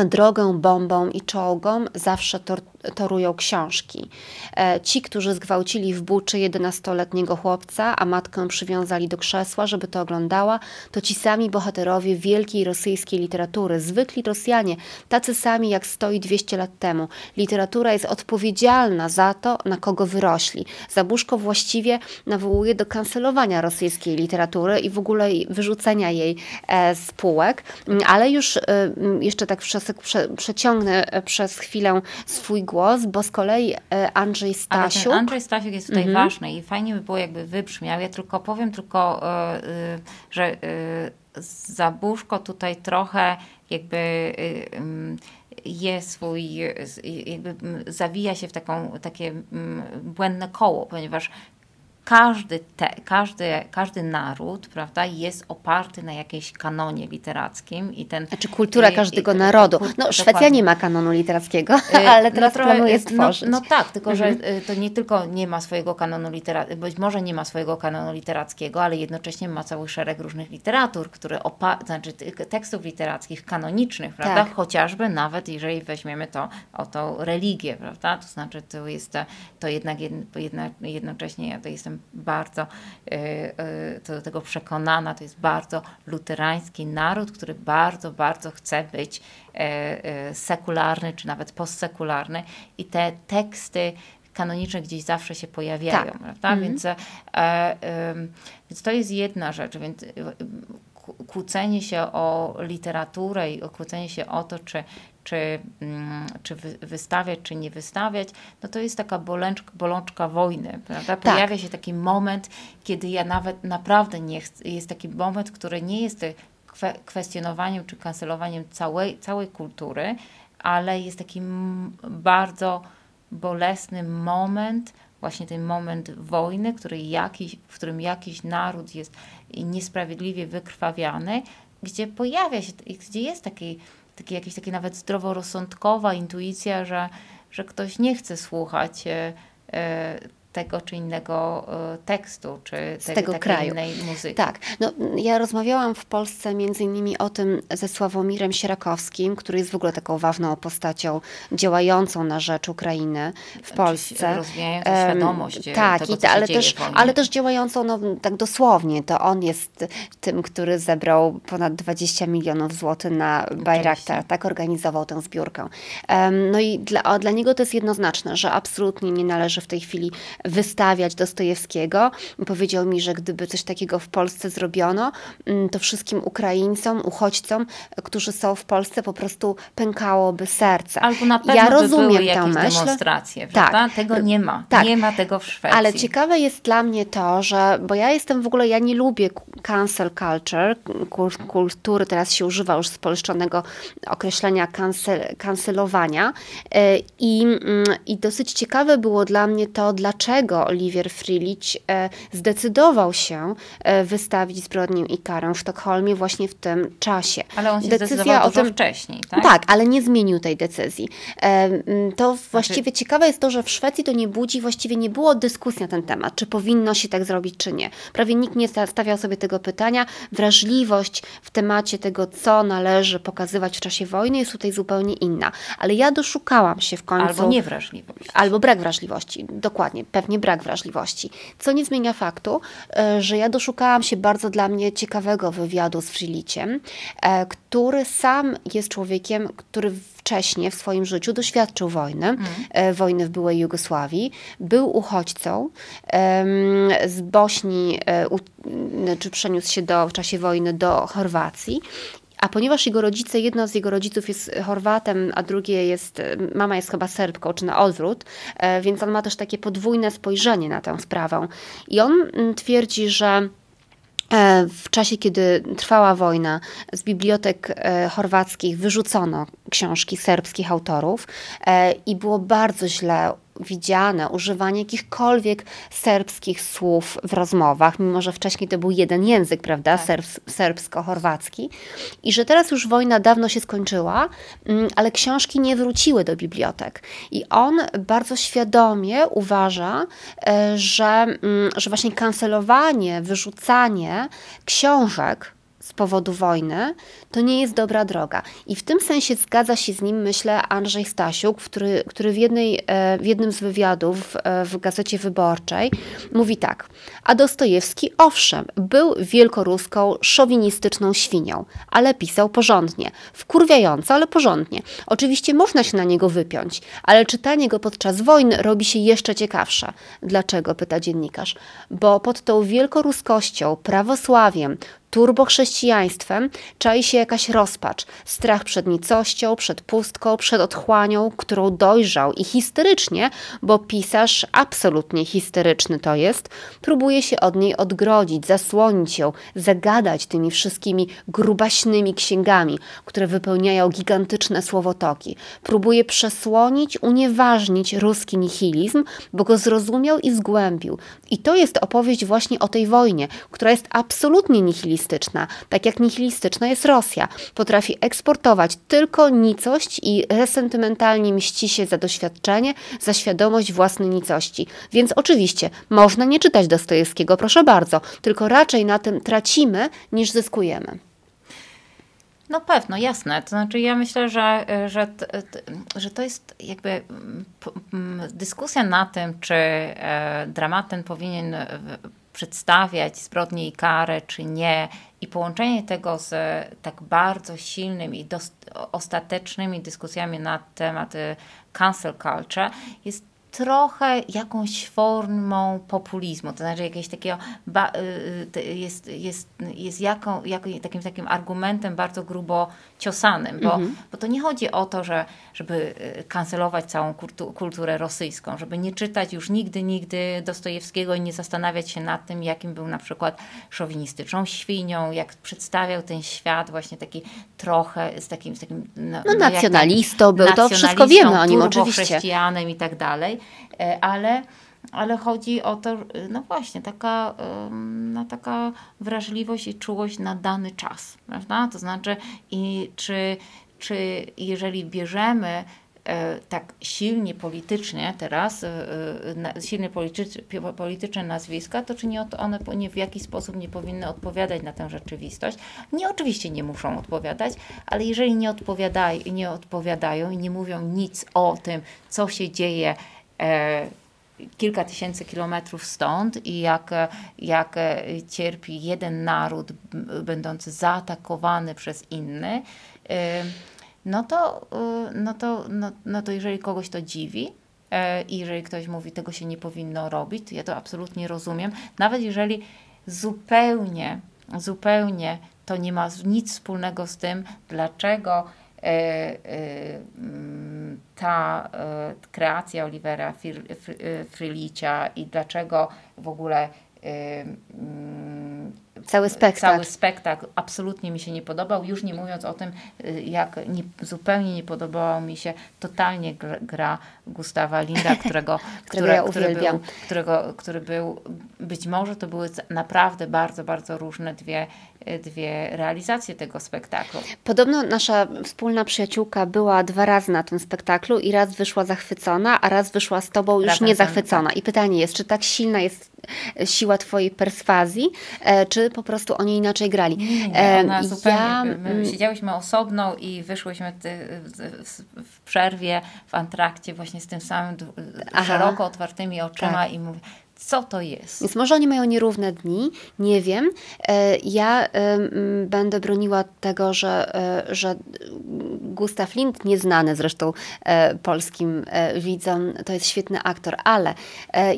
drogę bombą i czołgom zawsze tor torują książki. E, ci, którzy zgwałcili w Buczy 11-letniego chłopca, a matkę przywiązali do krzesła, żeby to oglądała, to ci sami bohaterowie wielkiej rosyjskiej literatury, zwykli Rosjanie, tacy sami jak stoi 200 lat temu. Literatura jest odpowiedzialna za to, na kogo wyrośli. Zabuszko właściwie nawołuje do kancelowania rosyjskiej literatury i w ogóle wyrzucenia jej e, z półek, ale już e, jeszcze tak przeciągnę przez chwilę swój głos głos, bo z kolei e, Andrzej Stasiuk... Ale Andrzej Stasiuk jest tutaj mhm. ważny i fajnie by było jakby wybrzmiał. Ja tylko powiem tylko, e, e, że Zabuszko tutaj trochę jakby je swój, jakby zawija się w taką, takie błędne koło, ponieważ każdy, te, każdy, każdy naród prawda, jest oparty na jakiejś kanonie literackim. I ten, znaczy kultura każdego i, narodu. No Szwecja nie ma kanonu literackiego, y, ale teraz no, planuje y, stworzyć. No, no tak, tylko mhm. że y, to nie tylko nie ma swojego kanonu literackiego, być może nie ma swojego kanonu literackiego, ale jednocześnie ma cały szereg różnych literatur, które opa- znaczy tekstów literackich kanonicznych, prawda? Tak. Chociażby nawet jeżeli weźmiemy to o tą religię, prawda? To znaczy to jest to jednak jedna, jednocześnie ja to jestem bardzo e, e, do tego przekonana. To jest bardzo luterański naród, który bardzo, bardzo chce być e, sekularny, czy nawet postsekularny i te teksty kanoniczne gdzieś zawsze się pojawiają, tak. prawda? Mhm. Więc, e, e, więc to jest jedna rzecz, więc kłócenie się o literaturę i kłócenie się o to, czy, czy, mm, czy wystawiać, czy nie wystawiać, no to jest taka bolączka, bolączka wojny, prawda? Tak. Pojawia tak. się taki moment, kiedy ja nawet naprawdę nie chcę, jest taki moment, który nie jest kwestionowaniem czy kancelowaniem całej, całej kultury, ale jest taki bardzo bolesny moment, właśnie ten moment wojny, który jakiś, w którym jakiś naród jest niesprawiedliwie wykrwawiany, gdzie pojawia się, gdzie jest taki taki, jakaś taka nawet zdroworozsądkowa intuicja, że, że ktoś nie chce słuchać e, e, tego czy innego e, tekstu, czy z te, tego kraju. innej muzyki. Tak. No, ja rozmawiałam w Polsce między innymi o tym ze Sławomirem Sierakowskim, który jest w ogóle taką ważną postacią działającą na rzecz Ukrainy w Polsce. Rozwijającą świadomość Tak, tego, i, ale, też, ale też działającą no, tak dosłownie. To on jest tym, który zebrał ponad 20 milionów złotych na Bayraktar, tak organizował tę zbiórkę. No i dla, dla niego to jest jednoznaczne, że absolutnie nie należy w tej chwili wystawiać Dostojewskiego. Powiedział mi, że gdyby coś takiego w Polsce zrobiono, mm, to wszystkim Ukraińcom, uchodźcom, którzy są w Polsce, po prostu pękałoby serce. Albo na pewno ja rozumiem by były jakieś myśl. demonstracje, Tak. Tego nie ma. Tak. Nie ma tego w Szwecji. Ale ciekawe jest dla mnie to, że, bo ja jestem w ogóle, ja nie lubię cancel culture, kultury, teraz się używa już spolszczonego określenia cancel, cancelowania e, i, mm, i dosyć ciekawe było dla mnie to, dlaczego dlaczego Oliwier Frilich e, zdecydował się e, wystawić zbrodnię i karę w Sztokholmie właśnie w tym czasie. Ale on się Decyzja zdecydował o tym wcześniej, tak? Tak, ale nie zmienił tej decyzji. E, to znaczy... właściwie ciekawe jest to, że w Szwecji to nie budzi, właściwie nie było dyskusji na ten temat, czy powinno się tak zrobić, czy nie. Prawie nikt nie stawiał sobie tego pytania. Wrażliwość w temacie tego, co należy pokazywać w czasie wojny jest tutaj zupełnie inna. Ale ja doszukałam się w końcu... Albo niewrażliwość. Albo brak wrażliwości, dokładnie pewnie brak wrażliwości. Co nie zmienia faktu, e, że ja doszukałam się bardzo dla mnie ciekawego wywiadu z Friliciem, e, który sam jest człowiekiem, który wcześniej w swoim życiu doświadczył wojny, mm. wojny w byłej Jugosławii, był uchodźcą z Bośni, czy przeniósł się do, w czasie wojny do Chorwacji a ponieważ jego rodzice, jedno z jego rodziców jest Chorwatem, a drugie jest, mama jest chyba Serbką, czy na odwrót, e, więc on ma też takie podwójne spojrzenie na tę sprawę. I on mm, twierdzi, że e, w czasie, kiedy trwała wojna, z bibliotek e, chorwackich wyrzucono książki serbskich autorów i było bardzo źle widziane używanie jakichkolwiek serbskich słów w rozmowach, mimo że wcześniej to był jeden język, prawda, tak. serbsko-chorwacki. I że teraz już wojna dawno się skończyła, mm, ale książki nie wróciły do bibliotek. I on bardzo świadomie uważa, e, że, mm, że właśnie kancelowanie, wyrzucanie książek, z powodu wojny, to nie jest dobra droga. I w tym sensie zgadza się z nim, myślę, Andrzej Stasiuk, który, który w, jednej, e, w jednym z wywiadów e, w Gazecie Wyborczej mówi tak. A Dostojewski, owszem, był wielkoruską, szowinistyczną świnią, ale pisał porządnie. Wkurwiająco, ale porządnie. Oczywiście można się na niego wypiąć, ale czytanie go podczas wojny robi się jeszcze ciekawsze. Dlaczego? pyta dziennikarz. Bo pod tą wielkoruskością, prawosławiem, turbochrześcijaństwem czai się jakaś rozpacz, strach przed nicością, przed pustką, przed otchłanią, którą dojrzał i histerycznie, bo pisarz absolutnie histeryczny to jest, próbuje się od niej odgrodzić, zasłonić ją, zagadać tymi wszystkimi grubaśnymi księgami, które wypełniają gigantyczne słowotoki. Próbuje przesłonić, unieważnić ruski nihilizm, bo go zrozumiał i zgłębił. I to jest opowieść właśnie o tej wojnie, która jest absolutnie nihilistyczna nihilistyczna, tak jak nihilistyczna jest Rosja. Potrafi eksportować tylko nicość i resentymentalnie mści się za doświadczenie, za świadomość własnej nicości. Więc oczywiście można nie czytać Dostojewskiego, proszę bardzo, tylko raczej na tym tracimy niż zyskujemy. No pewno, jasne. To znaczy ja myślę, że, że, że to jest jakby dyskusja na tym, czy e, dramat ten powinien przedstawiać zbrodnię i karę, czy nie, i połączenie tego z tak bardzo silnymi i ostatecznymi dyskusjami na temat y, cancel culture jest trochę jakąś formą populizmu, to znaczy jakiegoś takiego, y, y, jest, jest, jest jaką, jak, takim, takim argumentem bardzo grubo ciosanym, bo, mhm. bo to nie chodzi o to, że, żeby y, kancelować całą kulturę rosyjską, żeby nie czytać już nigdy, nigdy Dostojewskiego i nie zastanawiać się nad tym, jakim był na przykład szowinistyczną świnią, jak przedstawiał ten świat właśnie taki trochę z takim, z takim no, no nacjonalistą był, to wszystko wiemy o nim oczywiście. chrześcijanem i tak dalej, ale ale chodzi o to, no właśnie, taka, no, taka wrażliwość i czułość na dany czas, prawda? To znaczy, i czy, czy jeżeli bierzemy e, tak silnie politycznie teraz, e, e, silnie polityczne nazwiska, to czy nie one nie w jakiś sposób nie powinny odpowiadać na tę rzeczywistość? Nie, oczywiście nie muszą odpowiadać, ale jeżeli nie, odpowiadają, nie odpowiadają i nie mówią nic o tym, co się dzieje kilka tysięcy kilometrów stąd i jak, jak cierpi jeden naród będący zaatakowany przez inny, y, no to, y, no to, no, no to jeżeli kogoś to dziwi, i jeżeli ktoś mówi, tego się nie powinno robić, to ja to absolutnie rozumiem. Nawet jeżeli zupełnie, zupełnie to nie ma nic wspólnego z tym, dlaczego E, e, mm, ta e, kreacja Olivera Frilicia i dlaczego w ogóle mm, cały spektakl. cały spektakl absolutnie mi się nie podobał, już nie mówiąc o tym, jak nie, zupełnie nie podobała mi się totalnie gra Gustawa Linda, którego, którego ja który, był, którego, który był, być może to były naprawdę bardzo, bardzo różne dwie dwie realizacje tego spektaklu. Podobno nasza wspólna przyjaciółka była dwa razy na tym spektaklu i raz wyszła zachwycona, a raz wyszła z tobą już Razem nie zachwycona. Tak. I pytanie jest, czy tak silna jest siła twojej perswazji, e, czy po prostu oni inaczej grali? Nie, nie, ona zupełnie, ja... my mm, siedziałyśmy osobno i wyszłyśmy w przerwie, w antrakcie właśnie z tym samym Aha. szeroko otwartymi oczyma tak. i mówię, co to jest. Więc może oni mają nierówne dni, nie wiem. E, ja będę broniła tego, że, e, że Gustav Lind, nieznany zresztą e, polskim widzom, to jest świetny aktor, ale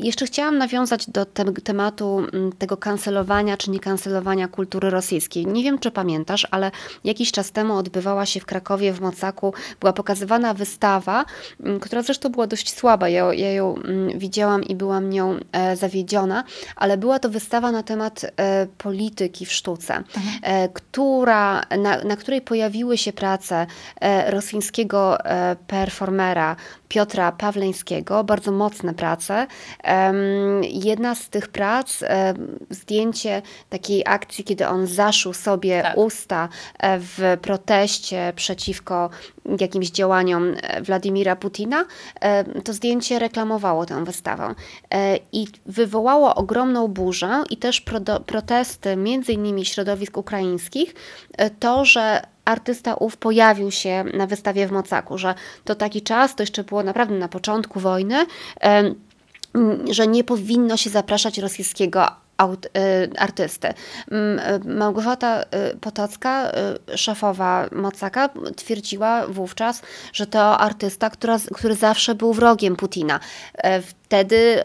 jeszcze chciałam nawiązać do te, tematu tego kancelowania czy niekancelowania kultury rosyjskiej. Nie wiem, czy pamiętasz, ale jakiś czas temu odbywała się w Krakowie, w Mocaku, była pokazywana wystawa, która zresztą była dość słaba. Ja, ja ją widziałam i byłam nią e, zawiedziona, ale była to wystawa na temat e, polityki w sztuce, mhm. e, która, na, na której pojawiły się prace e, rosyjskiego performera Piotra Pawleńskiego, bardzo mocne prace. Jedna z tych prac, zdjęcie takiej akcji, kiedy on zaszył sobie tak. usta e, w proteście przeciwko jakimś działaniom e, Władimira Putina, to zdjęcie reklamowało tę wystawę e, i wywołało ogromną burzę i też protesty między innymi środowisk ukraińskich, to, że artysta ów pojawił się na wystawie w Mocaku, że to taki czas, to jeszcze było naprawdę na początku wojny, że nie powinno się zapraszać rosyjskiego y, artysty. Małgorzata y, Potocka, y, szefowa Mocaka, twierdziła wówczas, że to artysta, która, który zawsze był wrogiem Putina. E, wtedy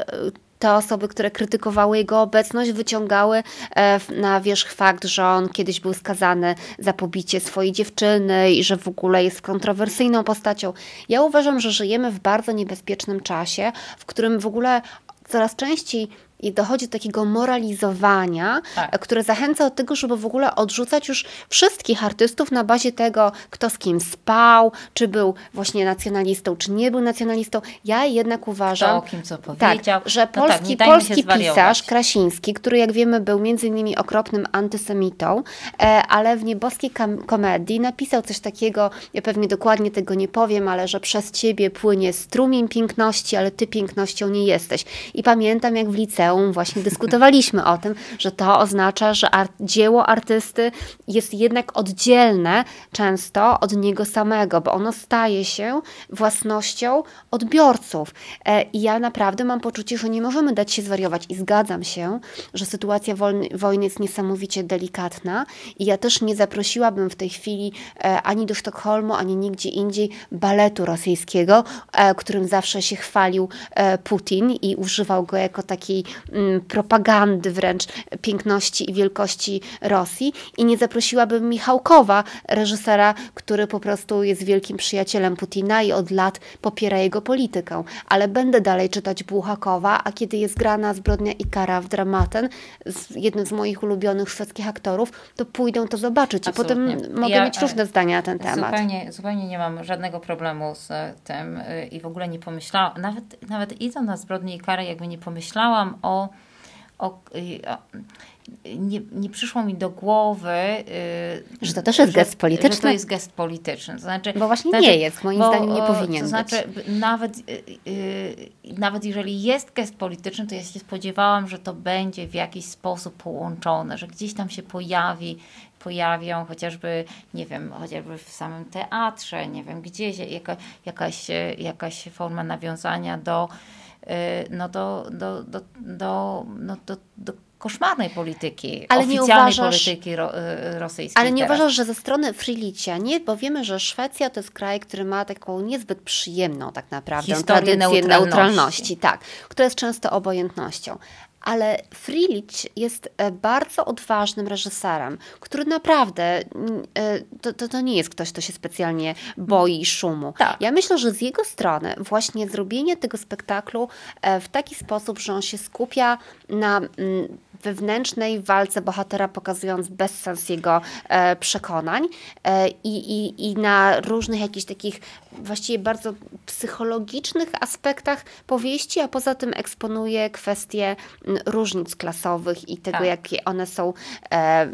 te osoby, które krytykowały jego obecność, wyciągały e, na wierzch fakt, że on kiedyś był skazany za pobicie swojej dziewczyny i że w ogóle jest kontrowersyjną postacią. Ja uważam, że żyjemy w bardzo niebezpiecznym czasie, w którym w ogóle coraz częściej i dochodzi do takiego moralizowania, tak. które zachęca do tego, żeby w ogóle odrzucać już wszystkich artystów na bazie tego, kto z kim spał, czy był właśnie nacjonalistą, czy nie był nacjonalistą. Ja jednak uważam, kto kim co powiedział. Tak, że polski, no tak, polski pisarz Krasiński, który jak wiemy był między innymi okropnym antysemitą, e, ale w nieboskiej komedii napisał coś takiego, ja pewnie dokładnie tego nie powiem, ale że przez ciebie płynie strumień piękności, ale ty pięknością nie jesteś. I pamiętam jak w liceum właśnie dyskutowaliśmy o tym, że to oznacza, że art, dzieło artysty jest jednak oddzielne często od niego samego, bo ono staje się własnością odbiorców. E, I ja naprawdę mam poczucie, że nie możemy dać się zwariować i zgadzam się, że sytuacja wojny, wojny jest niesamowicie delikatna i ja też nie zaprosiłabym w tej chwili e, ani do Sztokholmu, ani nigdzie indziej baletu rosyjskiego, e, którym zawsze się chwalił Putin i używał go jako takiej propagandy wręcz piękności i wielkości Rosji i nie zaprosiłabym Michałkowa, reżysera, który po prostu jest wielkim przyjacielem Putina i od lat popiera jego politykę. Ale będę dalej czytać Buchakowa, a kiedy jest grana Zbrodnia i kara w Dramaten, z jednym z moich ulubionych szwedzkich aktorów, to pójdę to zobaczyć Absolutnie. i potem mogę ja, mieć różne zdania na ten temat. Zupełnie, zupełnie nie mam żadnego problemu z tym y, i w ogóle nie pomyślałam, nawet, nawet idąc na Zbrodnię i karę, jakby nie pomyślałam o o, nie, nie przyszło mi do głowy, y, że to też jest że, gest polityczny. Że to jest gest polityczny. To znaczy, bo właśnie znaczy, nie jest, moim bo, zdaniem nie powinien To znaczy, być. Nawet, yy, nawet jeżeli jest gest polityczny, to ja się spodziewałam, że to będzie w jakiś sposób połączone, że gdzieś tam się pojawi pojawią, chociażby, nie wiem, chociażby w samym teatrze, nie wiem, gdzieś jaka, jakaś, jakaś forma nawiązania do Y, no do, do, do, do, no do, do koszmarnej polityki, ale oficjalnej uważasz, polityki ro, y, rosyjskiej. Ale nie teraz. uważasz, że ze strony Frilicia, nie? Bo wiemy, że Szwecja to jest kraj, który ma taką niezbyt przyjemną tak naprawdę Historię tradycję neutralności. neutralności, tak, która jest często obojętnością ale Frilich jest e, bardzo odważnym reżyserem, który naprawdę e, to, to, to, nie jest ktoś, kto się specjalnie boi szumu. Tak. Ja myślę, że z jego strony właśnie zrobienie tego spektaklu e, w taki sposób, że on się skupia na wewnętrznej walce bohatera, pokazując bezsens jego e, przekonań e, i, i, na różnych jakichś takich właściwie bardzo psychologicznych aspektach powieści, a poza tym eksponuje kwestie różnic klasowych i tego, tak. jakie one są e,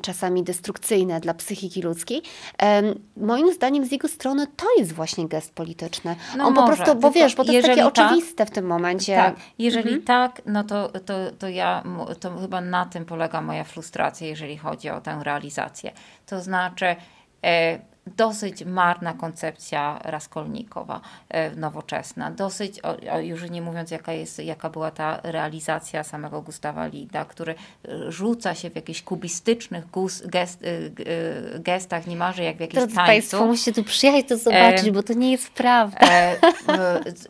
czasami destrukcyjne dla psychiki ludzkiej. E, moim zdaniem z jego strony to jest właśnie gest polityczny. No On może, po prostu, bo wiesz, bo to jest takie tak, oczywiste w tym momencie. Tak, jeżeli mhm. tak, no to, to, to ja to chyba na tym polega moja frustracja, jeżeli chodzi o tę realizację. To znaczy, e, dosyć marna koncepcja Raskolnikowa, e, nowoczesna. Dosyć, o, o, już nie mówiąc jaka, jest, jaka była ta realizacja samego Gustawa Lida, który e, rzuca się w jakichś kubistycznych gust, gest, e, gestach, niemalże jak w jakimś Drodzy tańcu. Państwo, musicie tu przyjechać to zobaczyć, e, bo to nie jest prawda. E,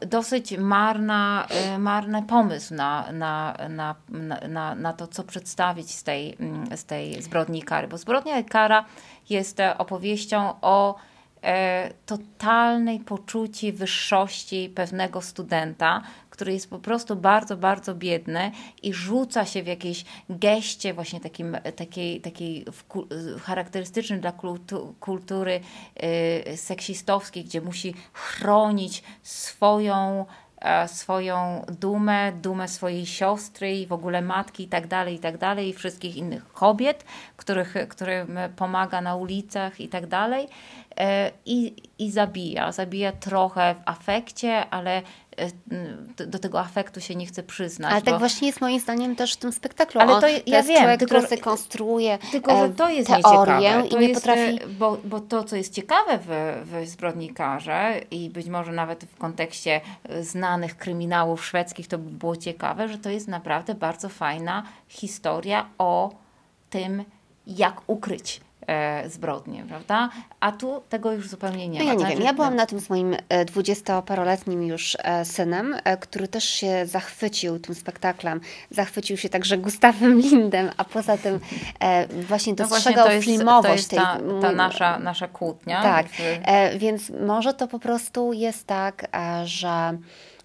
dosyć marna, marny pomysł na, na, na, na, na to, co przedstawić z tej, z tej zbrodni kary, bo zbrodnia kara jest opowieścią o e, totalnej poczuci wyższości pewnego studenta, który jest po prostu bardzo, bardzo biedny i rzuca się w jakiejś geście właśnie takim, takiej, takiej charakterystycznej dla kultury y, seksistowskiej, gdzie musi chronić swoją E, swoją dumę, dumę swojej siostry i w ogóle matki i tak dalej, i tak dalej, i wszystkich innych kobiet, których, którym pomaga na ulicach i tak dalej. E, I, I zabija. Zabija trochę w afekcie, ale E, do tego afektu się nie chce przyznać. Ale tak bo... tak właśnie jest moim zdaniem też w tym spektaklu. Ale to, to ja jest wiem, człowiek, tylko, który sobie konstruuje Tylko, że to jest teorię to i nie potrafi... E, bo, bo to, co jest ciekawe w, w Zbrodnikarze i być może nawet w kontekście e, znanych kryminałów szwedzkich to by było ciekawe, że to jest naprawdę bardzo fajna historia o tym, jak ukryć e, zbrodnie, prawda? A tu tego już zupełnie nie no ma. Ja nie wiem, ja byłam na tym z moim e, dwudziestoparoletnim już e, synem, e, który też się zachwycił tym spektaklem. Zachwycił się także Gustawem Lindem, a poza tym właśnie dostrzegał no właśnie to filmowość to jest tej... Ta, ta nasza, nasza kłótnia. Tak, więc może to po prostu jest tak, że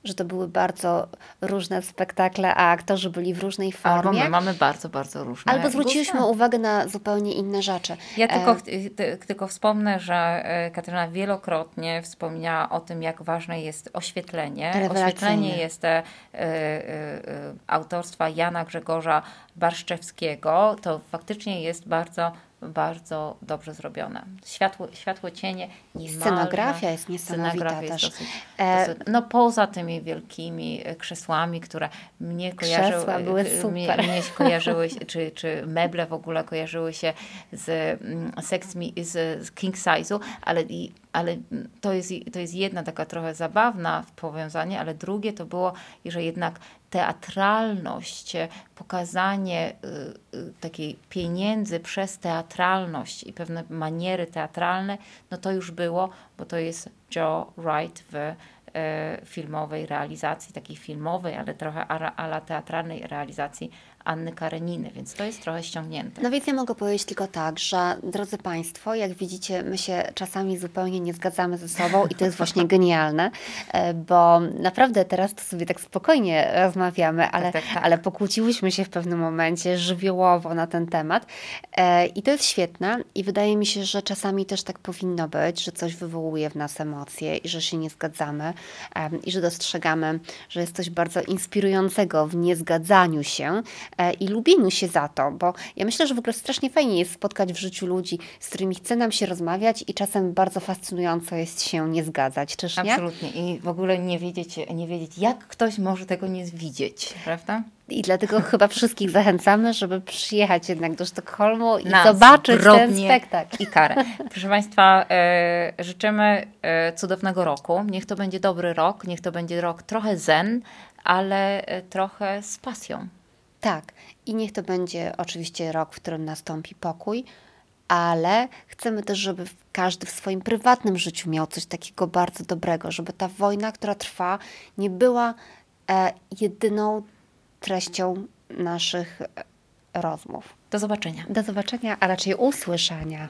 że to były bardzo różne spektakle, a aktorzy byli w różnej formie. Albo my mamy bardzo, bardzo różne. Albo zwróciliśmy uwagę na zupełnie inne rzeczy. Ja tylko, e... tylko wspomnę, że e, Katarzyna wielokrotnie wspomniała o tym, jak ważne jest oświetlenie. Oświetlenie jest e, e, e, autorstwa Jana Grzegorza Barszczewskiego. To faktycznie jest bardzo bardzo dobrze zrobione. Światło, światło cienie, niemalże, Scenografia jest niesamowita scenografia też. Jest dosyć, e, dosyć, no poza tymi wielkimi e, krzesłami, które mnie kojarzyły, były super. Mnie, mnie kojarzyły czy, czy meble w ogóle kojarzyły się z, mm, z, z king size'u, ale i ale to jest, to jest jedna taka trochę zabawna powiązanie, ale drugie to było, że jednak teatralność, pokazanie y, y, takiej pieniędzy przez teatralność i pewne maniery teatralne, no to już było, bo to jest Joe Wright w y, filmowej realizacji, takiej filmowej, ale trochę ala teatralnej realizacji Anny Kareniny, więc to jest trochę ściągnięte. No więc ja mogę powiedzieć tylko tak, że drodzy Państwo, jak widzicie, my się czasami zupełnie nie zgadzamy ze sobą i to jest właśnie genialne, e, bo naprawdę teraz to sobie tak spokojnie rozmawiamy, ale, tak, tak, tak. ale pokłóciłyśmy się w pewnym momencie żywiołowo na ten temat e, i to jest świetne i wydaje mi się, że czasami też tak powinno być, że coś wywołuje w nas emocje i że się nie zgadzamy i że dostrzegamy, że jest coś bardzo inspirującego w niezgadzaniu się, E, i lubieniu się za to, bo ja myślę, że w ogóle strasznie fajnie jest spotkać w życiu ludzi, z którymi chce nam się rozmawiać i czasem bardzo fascynująco jest się nie zgadzać, czyż nie? Absolutnie i w ogóle nie wiedzieć, nie wiedzieć jak ktoś może tego nie widzieć, prawda? I dlatego chyba wszystkich zachęcamy, żeby przyjechać jednak do Sztokholmu i Na zobaczyć ten spektakl. I karę. Proszę Państwa, e, życzymy e, cudownego roku. Niech to będzie dobry rok, niech to będzie rok trochę zen, ale e, trochę z pasją. Tak, i niech to będzie oczywiście rok, w którym nastąpi pokój, ale chcemy też, żeby każdy w swoim prywatnym życiu miał coś takiego bardzo dobrego, żeby ta wojna, która trwa, nie była e, jedyną treścią naszych e, rozmów. Do zobaczenia. Do zobaczenia, a raczej usłyszenia.